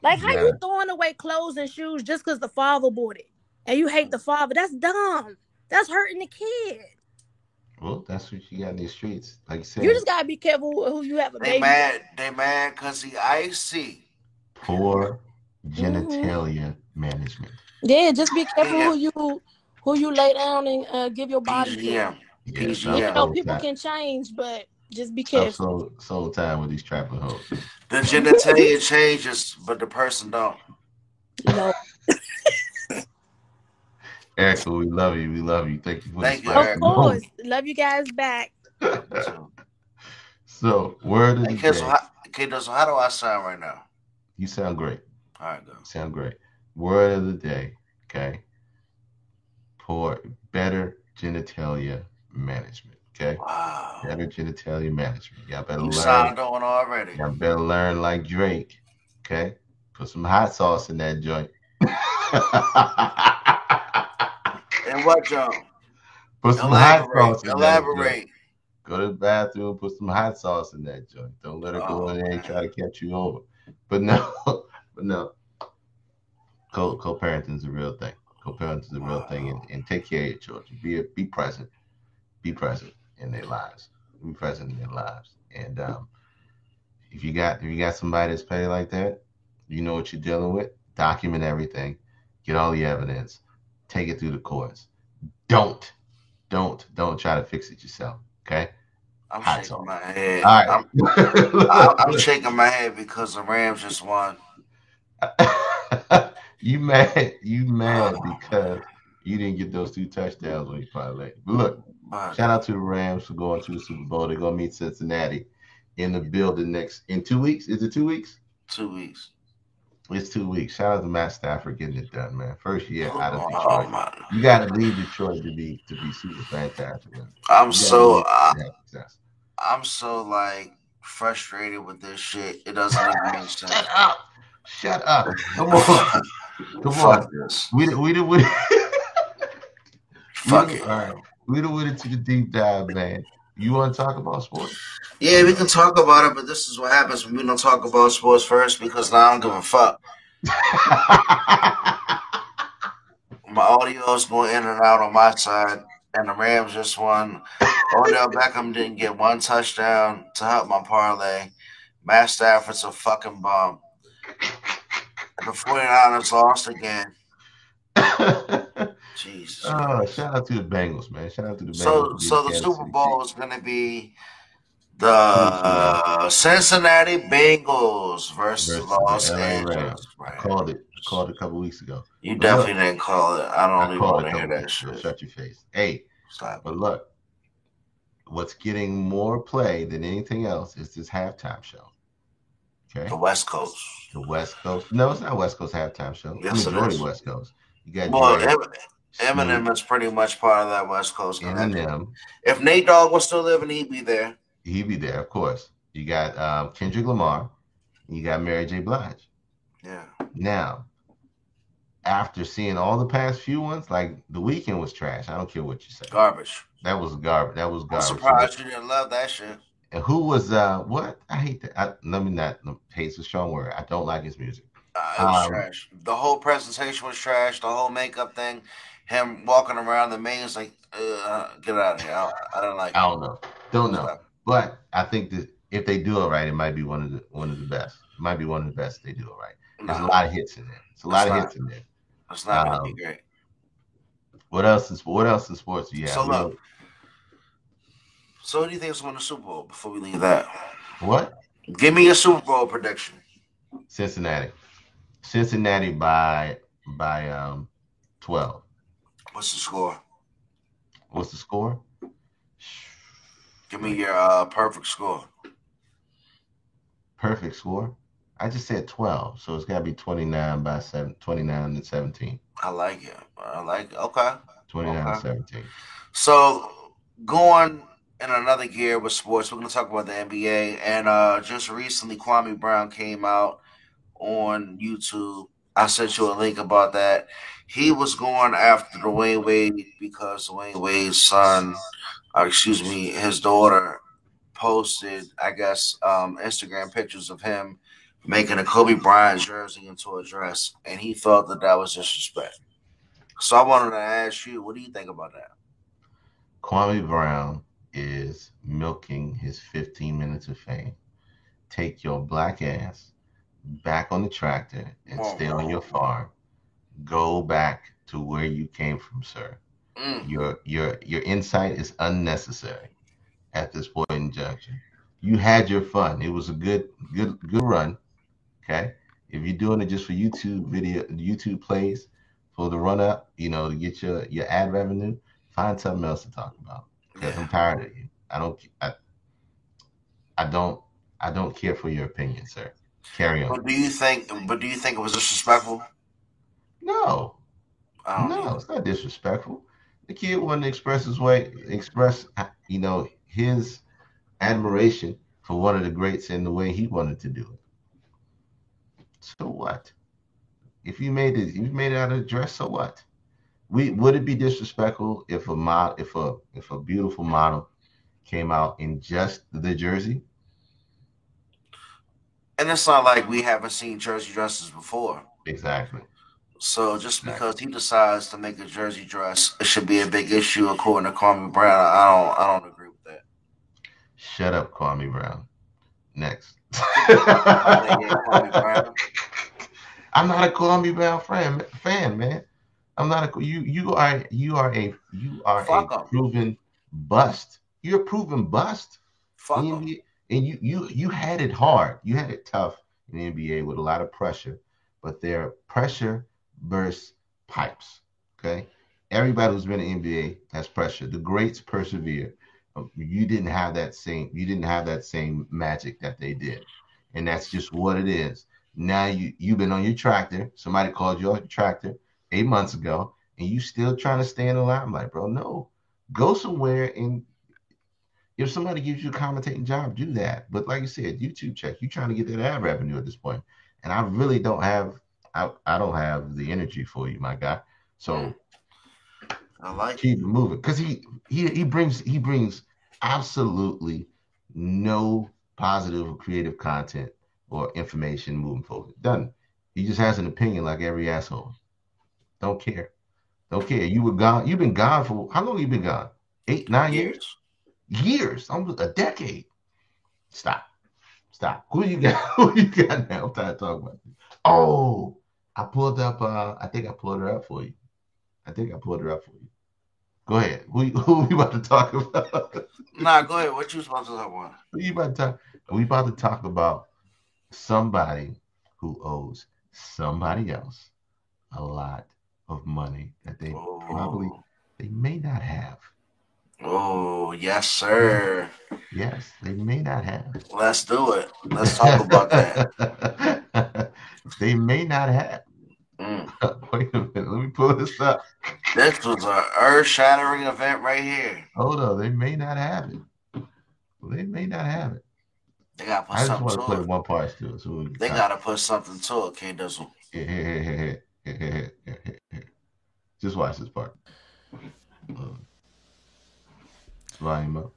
D: Like, how
B: Yeah.
D: you throwing away clothes and shoes just because the father bought it? And you hate the father. That's dumb. That's hurting the kid.
B: Well, that's what you got in these streets. Like you said,
D: You just gotta be careful who who you have a
C: They
D: baby.
C: mad. They mad because he icy.
B: poor
D: Mm-hmm.
B: genitalia management.
D: Yeah, just be careful
C: Yeah.
D: who you who you lay down and uh, give your body to.
C: PGM.
B: Yeah,
D: You know, people can change, but just be
B: so,
D: careful.
B: so, so time with these trapper hoes.
C: The genitalia changes, but the person don't.
D: No.
B: Erica, we love you. We love you. Thank you for
C: Thank you,
D: Of
C: Erica.
D: course. Love you guys back.
C: So,
B: So, word of the
C: hey, kid, so
B: day.
C: how, kid, so how do I sound right now?
B: You sound great.
C: All right, go.
B: Sound great. Word of the day. Okay. Poor, better genitalia management. Okay.
C: Wow.
B: Better genitalia management. Y'all better
C: You
B: learn.
C: sound on already.
B: Y'all better learn like Drake. Okay. Put some hot sauce in that joint.
C: And what, John?
B: Put some hot sauce in that joint.
C: Elaborate.
B: Go to the bathroom, put some hot sauce in that joint. Don't let her go
C: Oh,
B: in there and try to catch you over. But no, but no. Co co-parenting is a real thing. Co-parenting is a real thing, and, and take care of your children. Be be present. Be present in their lives. Be present in their lives. And um, if you got if you got somebody that's petty like that, you know what you're dealing with. Document everything. Get all the evidence. Take it through the courts. Don't, don't, don't try to fix it yourself. Okay.
C: I'm
B: Hot
C: shaking
B: sauce.
C: my head.
B: All right.
C: I'm, I- I'm shaking my head because the Rams just won.
B: you mad? You mad because you didn't get those two touchdowns when you parlay. But look, shout out to the Rams for going to the Super Bowl. They're gonna meet Cincinnati in the building next in two weeks. Is it two weeks?
C: two weeks.
B: It's two weeks. Shout out to Matt Stafford getting it done, man. First year out of
C: Oh,
B: Detroit.
C: man.
B: You got to leave Detroit to be to be super fantastic. Man.
C: I'm so I,
B: to have success.
C: I'm so like frustrated with this shit. It doesn't make sense.
B: Shut up! Shut up! Come on, come on.
C: this.
B: We. We. We.
C: Fuck
B: we
C: it.
B: All right. We done went into the deep dive, man. You want to talk about sports?
C: Yeah, we can talk about it, but this is what happens when we don't talk about sports first because now I don't give a fuck. My audio is going in and out on my side, and the Rams just won. Odell Beckham didn't get one touchdown to help my parlay. Matt Stafford's a fucking bum. The 49ers lost again. Jesus.
B: oh, shout out to the Bengals, man. Shout out to the Bengals.
C: So, so the
B: Kansas
C: Super Bowl
B: Chiefs.
C: is going to be the uh, Cincinnati Bengals versus,
B: Versus
C: Los Angeles.
B: Called it. I called it a couple weeks ago.
C: You
B: But
C: definitely
B: look,
C: didn't call it. I don't
B: I
C: even want to hear that shit.
B: Shut your face. Hey,
C: Stop.
B: but look, what's getting more play than anything else is this halftime show. Okay.
C: The West Coast.
B: The West Coast. No, it's not West Coast halftime show.
C: Yes, it
B: Majority. West Coast. You got
C: Well, Eminem is pretty much part of that West Coast.
B: Eminem.
C: If Nate Dogg was still living, he'd be there.
B: He'd be there, of course. You got um, Kendrick Lamar. You got Mary J. Blige.
C: Yeah.
B: Now, after seeing all the past few ones, like the Weeknd was trash. I don't care what you say.
C: Garbage.
B: That was garbage. That was
C: I'm
B: garbage.
C: surprised you didn't love that shit.
B: And who was uh what? I hate that. I, let me not hate's a strong word. I don't like his music.
C: Uh, it was
B: Um,
C: trash. The whole presentation was trash. The whole makeup thing, him walking around the maze like, uh, get out of here. I, I don't like.
B: I don't know. Don't know. But I think that if they do it right, it might be one of the one of the best. It might be one of the best they do it right. There's a lot of hits in there. It's a lot
C: It's
B: of
C: not.
B: hits in there.
C: it's not gonna
B: um,
C: be great.
B: What else is what else in sports do you have?
C: So look, So who do you think is going to Super Bowl? Before we leave that,
B: what?
C: give me a Super Bowl prediction.
B: Cincinnati. Cincinnati by by um twelve.
C: What's the score?
B: What's the score?
C: Give me your uh, perfect score.
B: Perfect score. I just said 12, so it's got to be 29 by 7, 29 and 17.
C: I like it. I like it. Okay.
B: 29 and 17.
C: So going in another gear with sports, we're going to talk about the NBA. And uh, just recently, Kwame Brown came out on YouTube. I sent you a link about that. He was going after Dwyane Wade because Dwyane Wade's son, or excuse me, his daughter posted, I guess, um, Instagram pictures of him making a Kobe Bryant jersey into a dress, and he felt that that was disrespect. So I wanted to ask you, what do you think about that?
B: Kwame Brown is milking his 15 minutes of fame. Take your black ass back on the tractor and stay on your farm. Go back to where you came from, sir.
C: Mm.
B: Your your your insight is unnecessary at this point in junction. You had your fun. It was a good good good run. Okay. If you're doing it just for YouTube video, YouTube plays for the run up, you know, to get your your ad revenue, find something else to talk about. Because I'm tired of you. I don't I, I don't I don't care for your opinion, sir. Carry on.
C: But do you think? But do you think it was disrespectful?
B: No,
C: I don't
B: no,
C: know.
B: it's not disrespectful. The kid wanted to express his way, express, you know, his admiration for one of the greats in the way he wanted to do it. So what? If you made it, you made it out of the dress. So what? We would it be disrespectful if a mod, if a if a beautiful model came out in just the jersey?
C: And it's not like we haven't seen jersey dresses before.
B: Exactly.
C: So just
B: Exactly.
C: because he decides to make a jersey dress, it should be a big issue according to Kwame Brown. I don't. I don't agree with that.
B: Shut up, Kwame Brown. Next. I'm not a Kwame Brown fan, fan, man. I'm not a you. You are you are a you are
C: Fuck
B: a
C: 'em.
B: proven bust. You're a proven bust.
C: Fuck
B: And you you you had it hard. You had it tough in the NBA with a lot of pressure, but their pressure bursts pipes. Okay, everybody who's been in NBA has pressure. The greats persevere. Um, You didn't have that same. You didn't have that same magic that they did, and that's just what it is. Now you you've been on your tractor. Somebody called you on your tractor eight months ago, and you still trying to stay in the limelight, bro. No, go somewhere and if somebody gives you a commentating job, do that. But like you said, YouTube check. You're trying to get that ad revenue at this point. and I really don't have. I, I don't have the energy for you, my guy. So
C: I like
B: keep it moving because he he he brings he brings absolutely no positive or creative content or information moving forward. Done. He just has an opinion like every asshole. Don't care. Don't care. You were gone. You've been gone for how long? You been gone? Eight, nine years
C: Years.
B: almost a decade. Stop. Stop. Who you got? Who you got now? I'm tired of talking about. Oh, I pulled up uh I think I pulled her up for you. I think I pulled her up for you. Go ahead. Who, who we about to talk about?
C: Nah, go ahead. What you supposed to talk about?
B: Who you about to talk? We about to talk about somebody who owes somebody else a lot of money that they probably
C: Oh,
B: they may not have.
C: Oh, yes, sir.
B: Yes, they may not have.
C: Let's do it. Let's talk about that.
B: they may not have.
C: Mm.
B: Wait a minute. Let me pull this up.
C: This was an earth shattering event right here.
B: Hold on. They may not have it. They may not have it.
C: They got to put
B: I something just want to, play
C: it.
B: one part to it. So we'll
C: they
B: got
C: to put something to it, K Dizzle.
B: Just watch this part. Uh, volume.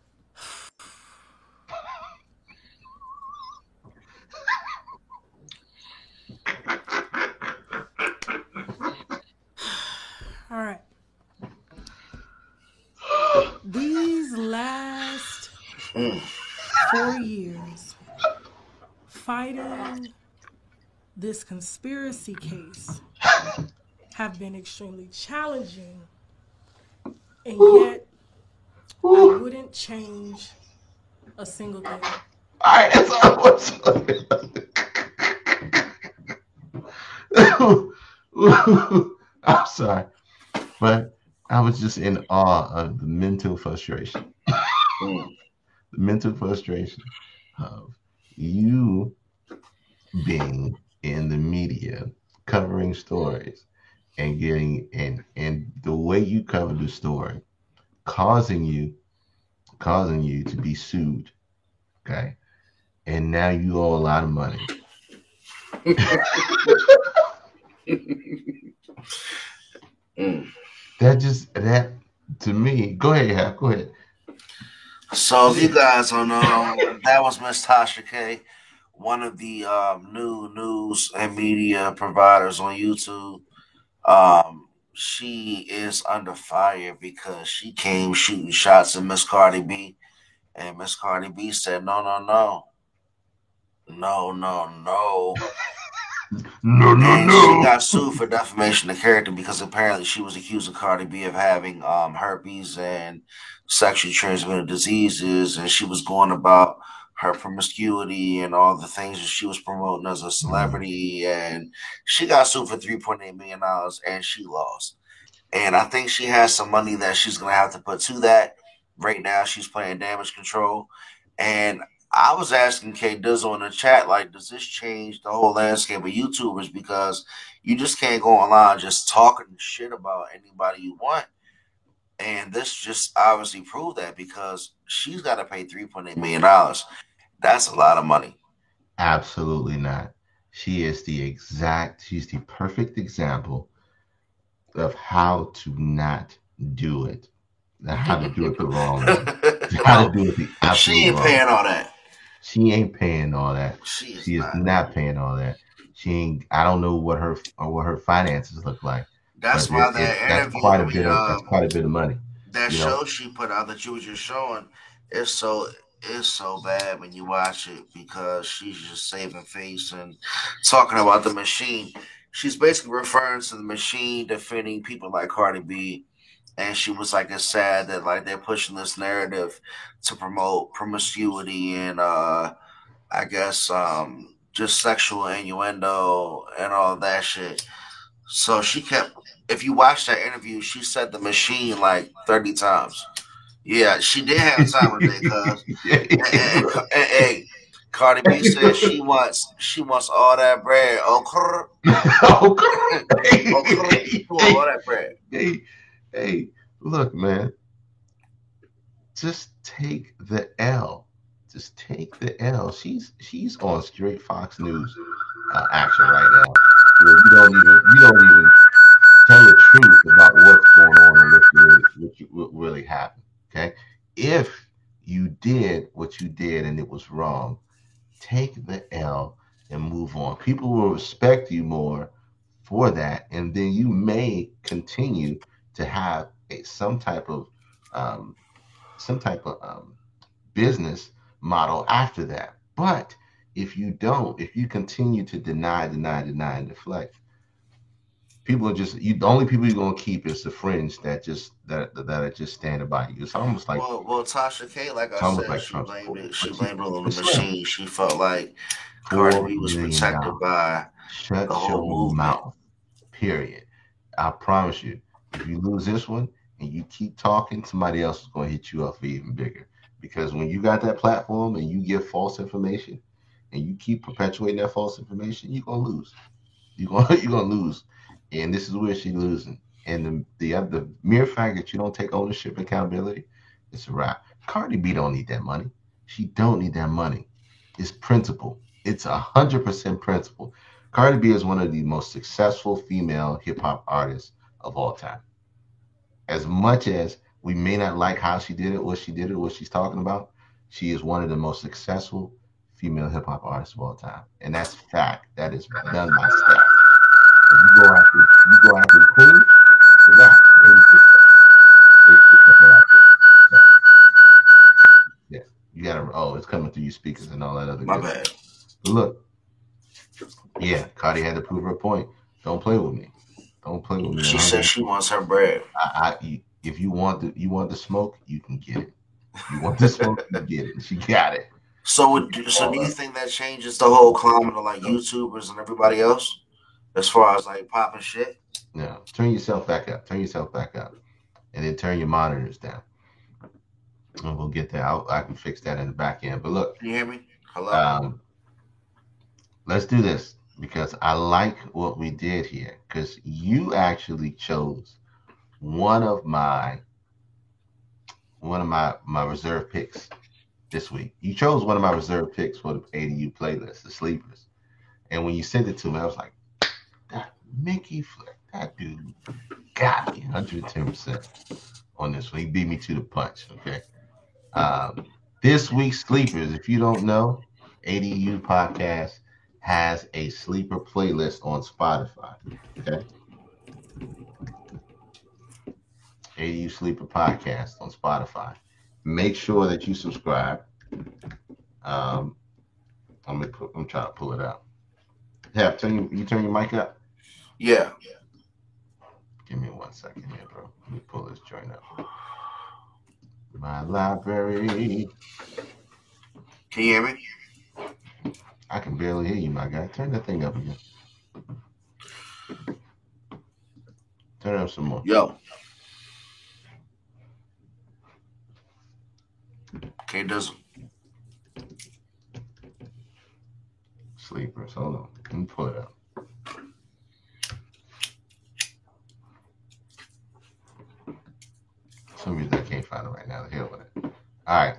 E: All right. These last four years fighting this conspiracy case have been extremely challenging, and yet I wouldn't change a single thing.
B: All right, that's all I want I'm sorry, but I was just in awe of the mental frustration.
C: Mm.
B: the mental frustration of you being in the media covering stories and getting and and the way you cover the story causing you causing you to be sued okay and now you owe a lot of money
C: Mm.
B: that just that to me go ahead Hap, go ahead
C: So if you guys don't know, that was Miss Tasha K, one of the um, new news and media providers on YouTube. Um, she is under fire because she came shooting shots at Miss Cardi B, and Miss Cardi B said, "No, no, no, no, no, no."
B: no no
C: And she got sued for defamation of character because apparently she was accusing Cardi B of having um, herpes and sexually transmitted diseases, and she was going about her promiscuity and all the things that she was promoting as a celebrity, and she got sued for three point eight million dollars, and she lost. And I think she has some money that she's gonna have to put to that. Right now, she's playing damage control, and I was asking K Dizzle in the chat, like, does this change the whole landscape of YouTubers? Because you just can't go online just talking shit about anybody you want. And this just obviously proved that because she's got to pay $3.8 million. That's a lot of money.
B: Absolutely not. She is the exact, she's the perfect example of how to not do it. How to do it the wrong way. How to do it the
C: she ain't
B: wrong.
C: paying all that.
B: She ain't paying all that.
C: She is,
B: She is
C: not.
B: not paying all that. She ain't. I don't know what her or what her finances look like.
C: That's why
B: it-
C: that
B: it- that's quite a bit of
C: um,
B: that's quite a bit of money.
C: that
B: you know.
C: show she put out that you was just showing it's so it's so bad when you watch it because she's just saving face and talking about the machine. She's basically referring to the machine defending people like Cardi B. And she was like, it's sad that like they're pushing this narrative to promote promiscuity and uh I guess um just sexual innuendo and all that shit. So she kept if you watch that interview, she said the machine like 30 times. Yeah, she did have time today, cuz. Hey, Cardi B said she wants she wants all that bread. Oh, crrr,
B: oh,
C: oh, crrr, she all that bread.
B: hey, hey, look, man. Just take the L. Just take the L. She's she's on straight Fox News uh, action right now. You don't even you don't even tell the truth about what's going on and what really what really happened. Okay, if you did what you did and it was wrong, take the L and move on. People will respect you more for that, and then you may continue to have a, some type of um, some type of um, business model after that. But if you don't, if you continue to deny, deny, deny, and deflect, people are just you. The only people you're gonna keep is the fringe that just that that are just standing by you. It's almost like
C: well, well, Tasha K, like I said,
B: like
C: she
B: Trump's
C: blamed it. She blamed it on the machine. She felt like Cardi B was protected
B: dollars.
C: by.
B: Shut
C: the whole
B: your
C: movement.
B: mouth. Period. I promise you, if you lose this one and you keep talking, somebody else is going to hit you up for even bigger. Because when you got that platform and you give false information and you keep perpetuating that false information, you're gonna lose. You're gonna you're gonna lose. And this is where she's losing. And the the other the mere fact that you don't take ownership accountability, it's a wrap. Cardi B don't need that money. She don't need that money. It's principle. It's a hundred percent principle. Cardi B is one of the most successful female hip hop artists of all time. As much as we may not like how she did it, what she did it, what she's talking about, she is one of the most successful female hip hop artists of all time. And that's fact. That is done by stats. If you go after you go after the queen, forgot. Yeah. You gotta oh, it's coming through your speakers and all that other
C: My
B: good
C: bad.
B: But look, yeah, Cardi had to prove her point. Don't play with me. Don't play with me.
C: She said she wants her bread.
B: I, I, if you want the you want the smoke, you can get it. You want the smoke, you get it. She got it.
C: So, so do you think that changes the whole climate of like YouTubers and everybody else, as far as like popping shit?
B: No, turn yourself back up. Turn yourself back up, and then turn your monitors down. And we'll get that. I'll, I can fix that in the back end. But look,
C: Can you hear me? Hello.
B: um, let's do this because I like what we did here. Because you actually chose one of my one of my my reserve picks this week. You chose one of my reserve picks for the ADU playlist, the sleepers. And when you sent it to me, I was like, Mickey Flick, that dude got me 110% on this one. He beat me to the punch. Okay. Um, this week's sleepers, if you don't know, ADU podcast has a sleeper playlist on Spotify. Okay. ADU Sleeper Podcast on Spotify. Make sure that you subscribe. Um, I'm gonna put, I'm trying to pull it out. Yeah, turn you, you turn your mic up.
C: Yeah.
B: Give me one second here, bro. Let me pull this joint up. My library.
C: Can you hear me?
B: I can barely hear you, my guy. Turn that thing up again. Turn it up some more.
C: Yo. Okay, does
B: Sleepers. Hold on. Let me pull it up. For some reason I can't find it right now. The hell with it. All right.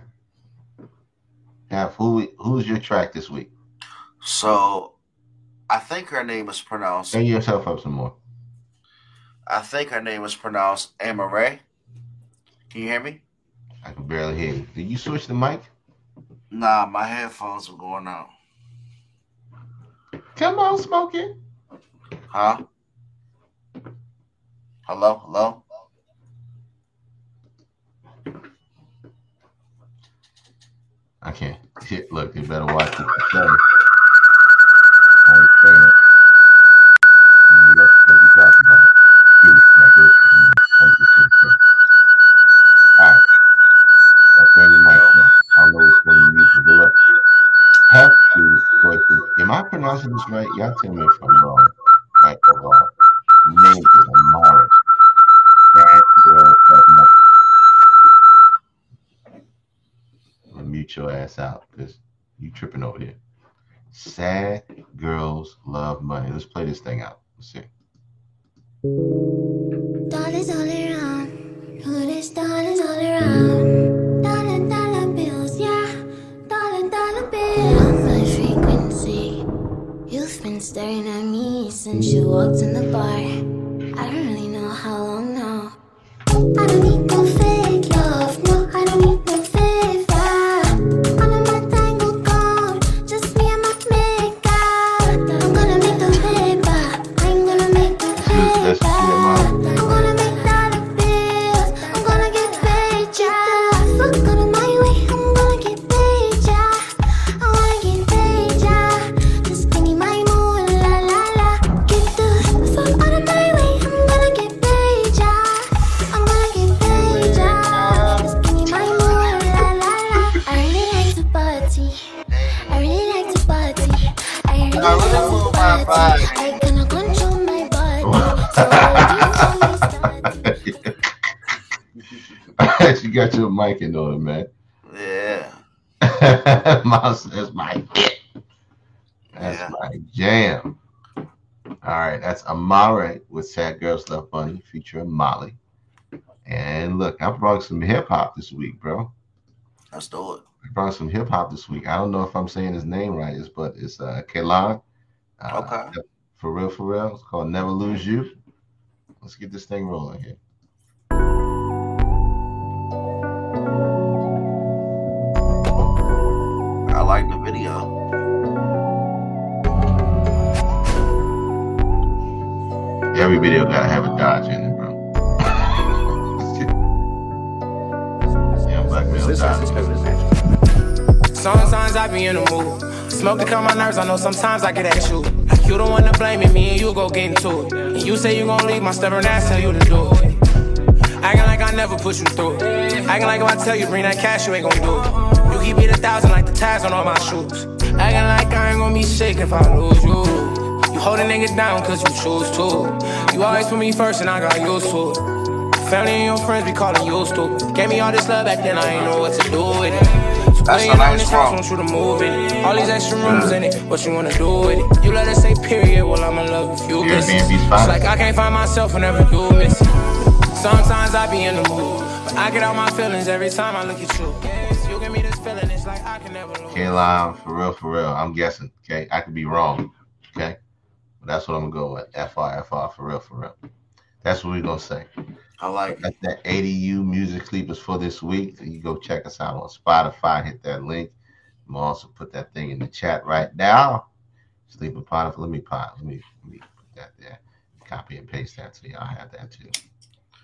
B: Now, who who's your track this week?
C: so. I think her name is pronounced.
B: Turn yourself up some more.
C: I think her name is pronounced Amaarae. Can you hear me?
B: I can barely hear you. Did you switch the mic?
C: Nah, my headphones are going out.
B: Come on, Smokey.
C: Huh? Hello? Hello?
B: I can't. Shit, look, you better watch what you say. How you say it. And the rest of what you talk about. Please, my good, mm, hold your shit straight. All right. Now turn your mic down. I don't know which using, but look. Have to choices. Am I pronouncing this right? Y'all tell me if I'm wrong. Right or wrong. Name is Amara. Bad girl, mute your ass out because you tripping over here. Sad girls love money. Let's play this thing out. Let's see.
F: Dollars all around, who dollars um, all around. Um, dollar, dollar bills, yeah, dollar, dollar bills. On my frequency, you've been staring at me since you walked in the bar.
B: Amaarae with Sad Girls Love Money featuring Molly. And look, I brought some hip hop this week, bro.
C: Let's do it.
B: I brought some hip hop this week. I don't know if I'm saying his name right, it's- but it's uh Kalan. Uh,
C: Okay.
B: For real, for real. It's called Never Lose You. Let's get this thing rolling here.
C: I like the video.
B: Every video gotta have a Dodge in it, bro. yeah, black male Dodge.
G: Sometimes I be in the mood. Smoke to calm my nerves, I know sometimes I get at you. You the one to blame it, me and you go get into it. And you say you gon' leave my stubborn ass, tell you to do it. Acting like I never put you through it. Acting like if I tell you bring that cash, you ain't gon' do it. You keep it a thousand like the tags on all my shoes. Acting like I ain't gon' be sick if I lose you. You hold a nigga down cause you choose to. You always put me first and I got used to it. Family and your friends be calling you to. Gave me all this love back then, I ain't know what to do with it. So
C: That's a nice
G: this house,
C: song.
G: want you to move in it. All these extra rooms in it, what you wanna do with it? You let us say period, well I'ma love if you
B: Yeah,
G: miss it. It's like I can't find myself whenever you miss it. Sometimes I be in the mood, but I get out my feelings every time I look at you. Yes, you give me this feeling, it's like I can never lose.
B: K-Line, for real, for real. I'm guessing. Okay, I could be wrong. Okay, but that's what I'm gonna go with. FR, FR, for real, for real. That's what we're gonna say.
C: I like it.
B: That ADU music sleepers for this week. You go check us out on Spotify. Hit that link. I'm also put that thing in the chat right now. Sleep Sleeping pod. Let me pod. Let me let me put that there. Copy and paste that so y'all have that too.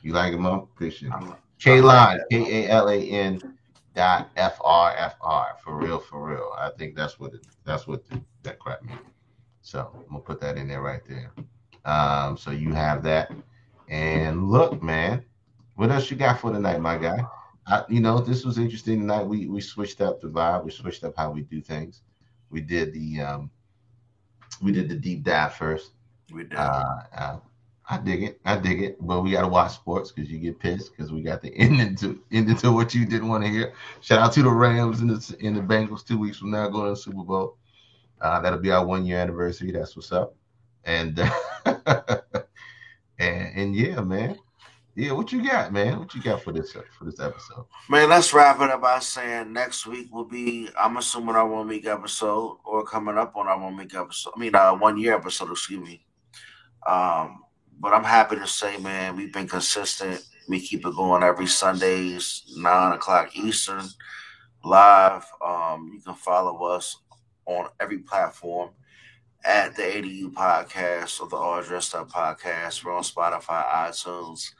B: You like it, Mo? Appreciate it.
C: I'm-
B: K Line, K A L A N dot F R F R for real, for real. I think that's what it that's what the, that crap means. So I'm gonna put that in there right there. Um, so you have that. And look, man, what else you got for tonight, my guy? I, you know, this was interesting tonight. We we switched up the vibe. We switched up how we do things. We did the um, we did the deep dive first.
C: We did.
B: Uh, uh, I dig it. I dig it. But we gotta watch sports because you get pissed because we got the end into end into what you didn't want to hear. Shout out to the Rams and the in the Bengals two weeks from now going to the Super Bowl. Uh, that'll be our one year anniversary. That's what's up. And and and yeah, man. Yeah, what you got, man? What you got for this for this episode?
C: Man, let's wrap it up by saying next week will be, I'm assuming our one week episode or coming up on our one week episode. I mean, uh, one year episode, excuse me. Um, but I'm happy to say, man, we've been consistent. We keep it going every Sundays, nine o'clock Eastern, live. Um, you can follow us on every platform at the ADU podcast or the All Dressed Up podcast. We're on Spotify, iTunes.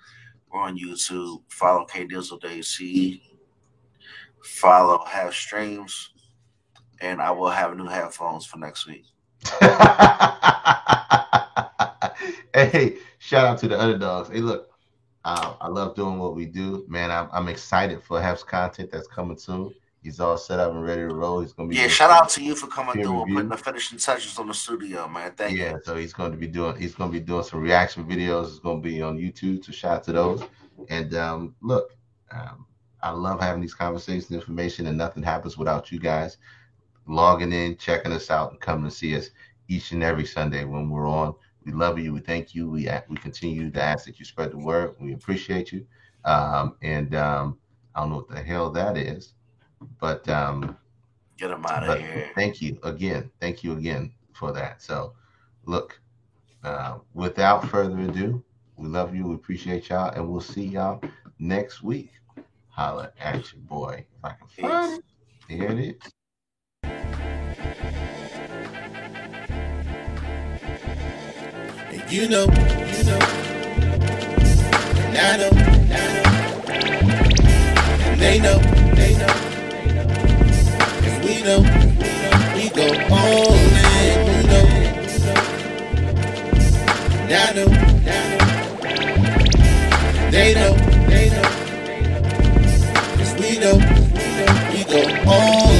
C: We're on YouTube. Follow K Dizzle Day C. Follow Have Streams. And I will have new headphones for next week.
B: hey, shout out to the underdogs. Hey, look, uh, I love doing what we do, man. I'm, I'm excited for Hef's content that's coming soon. He's all set up and ready to roll. He's gonna be
C: Yeah, shout out to you for coming through and putting the finishing touches on the studio, man. Thank
B: yeah,
C: you.
B: so he's going to be doing he's going to be doing some reaction videos. It's going to be on YouTube. So shout out to those. And um, look, um, I love having these conversations, and information, and nothing happens without you guys logging in, checking us out, and coming to see us each and every Sunday when we're on. We love you. We thank you. We we continue to ask that you spread the word. We appreciate you. Um, and um, I don't know what the hell that is, but um,
C: Get them out of here.
B: thank you again. Thank you again for that. So, look, uh, without further ado, we love you. We appreciate y'all, and we'll see y'all next week. Holla at your boy. If I can find it. Here it is.
A: You know, you know, and I know, and I know, and they know, and we go all in, and I know, they know, they know, 'cause we know, we go all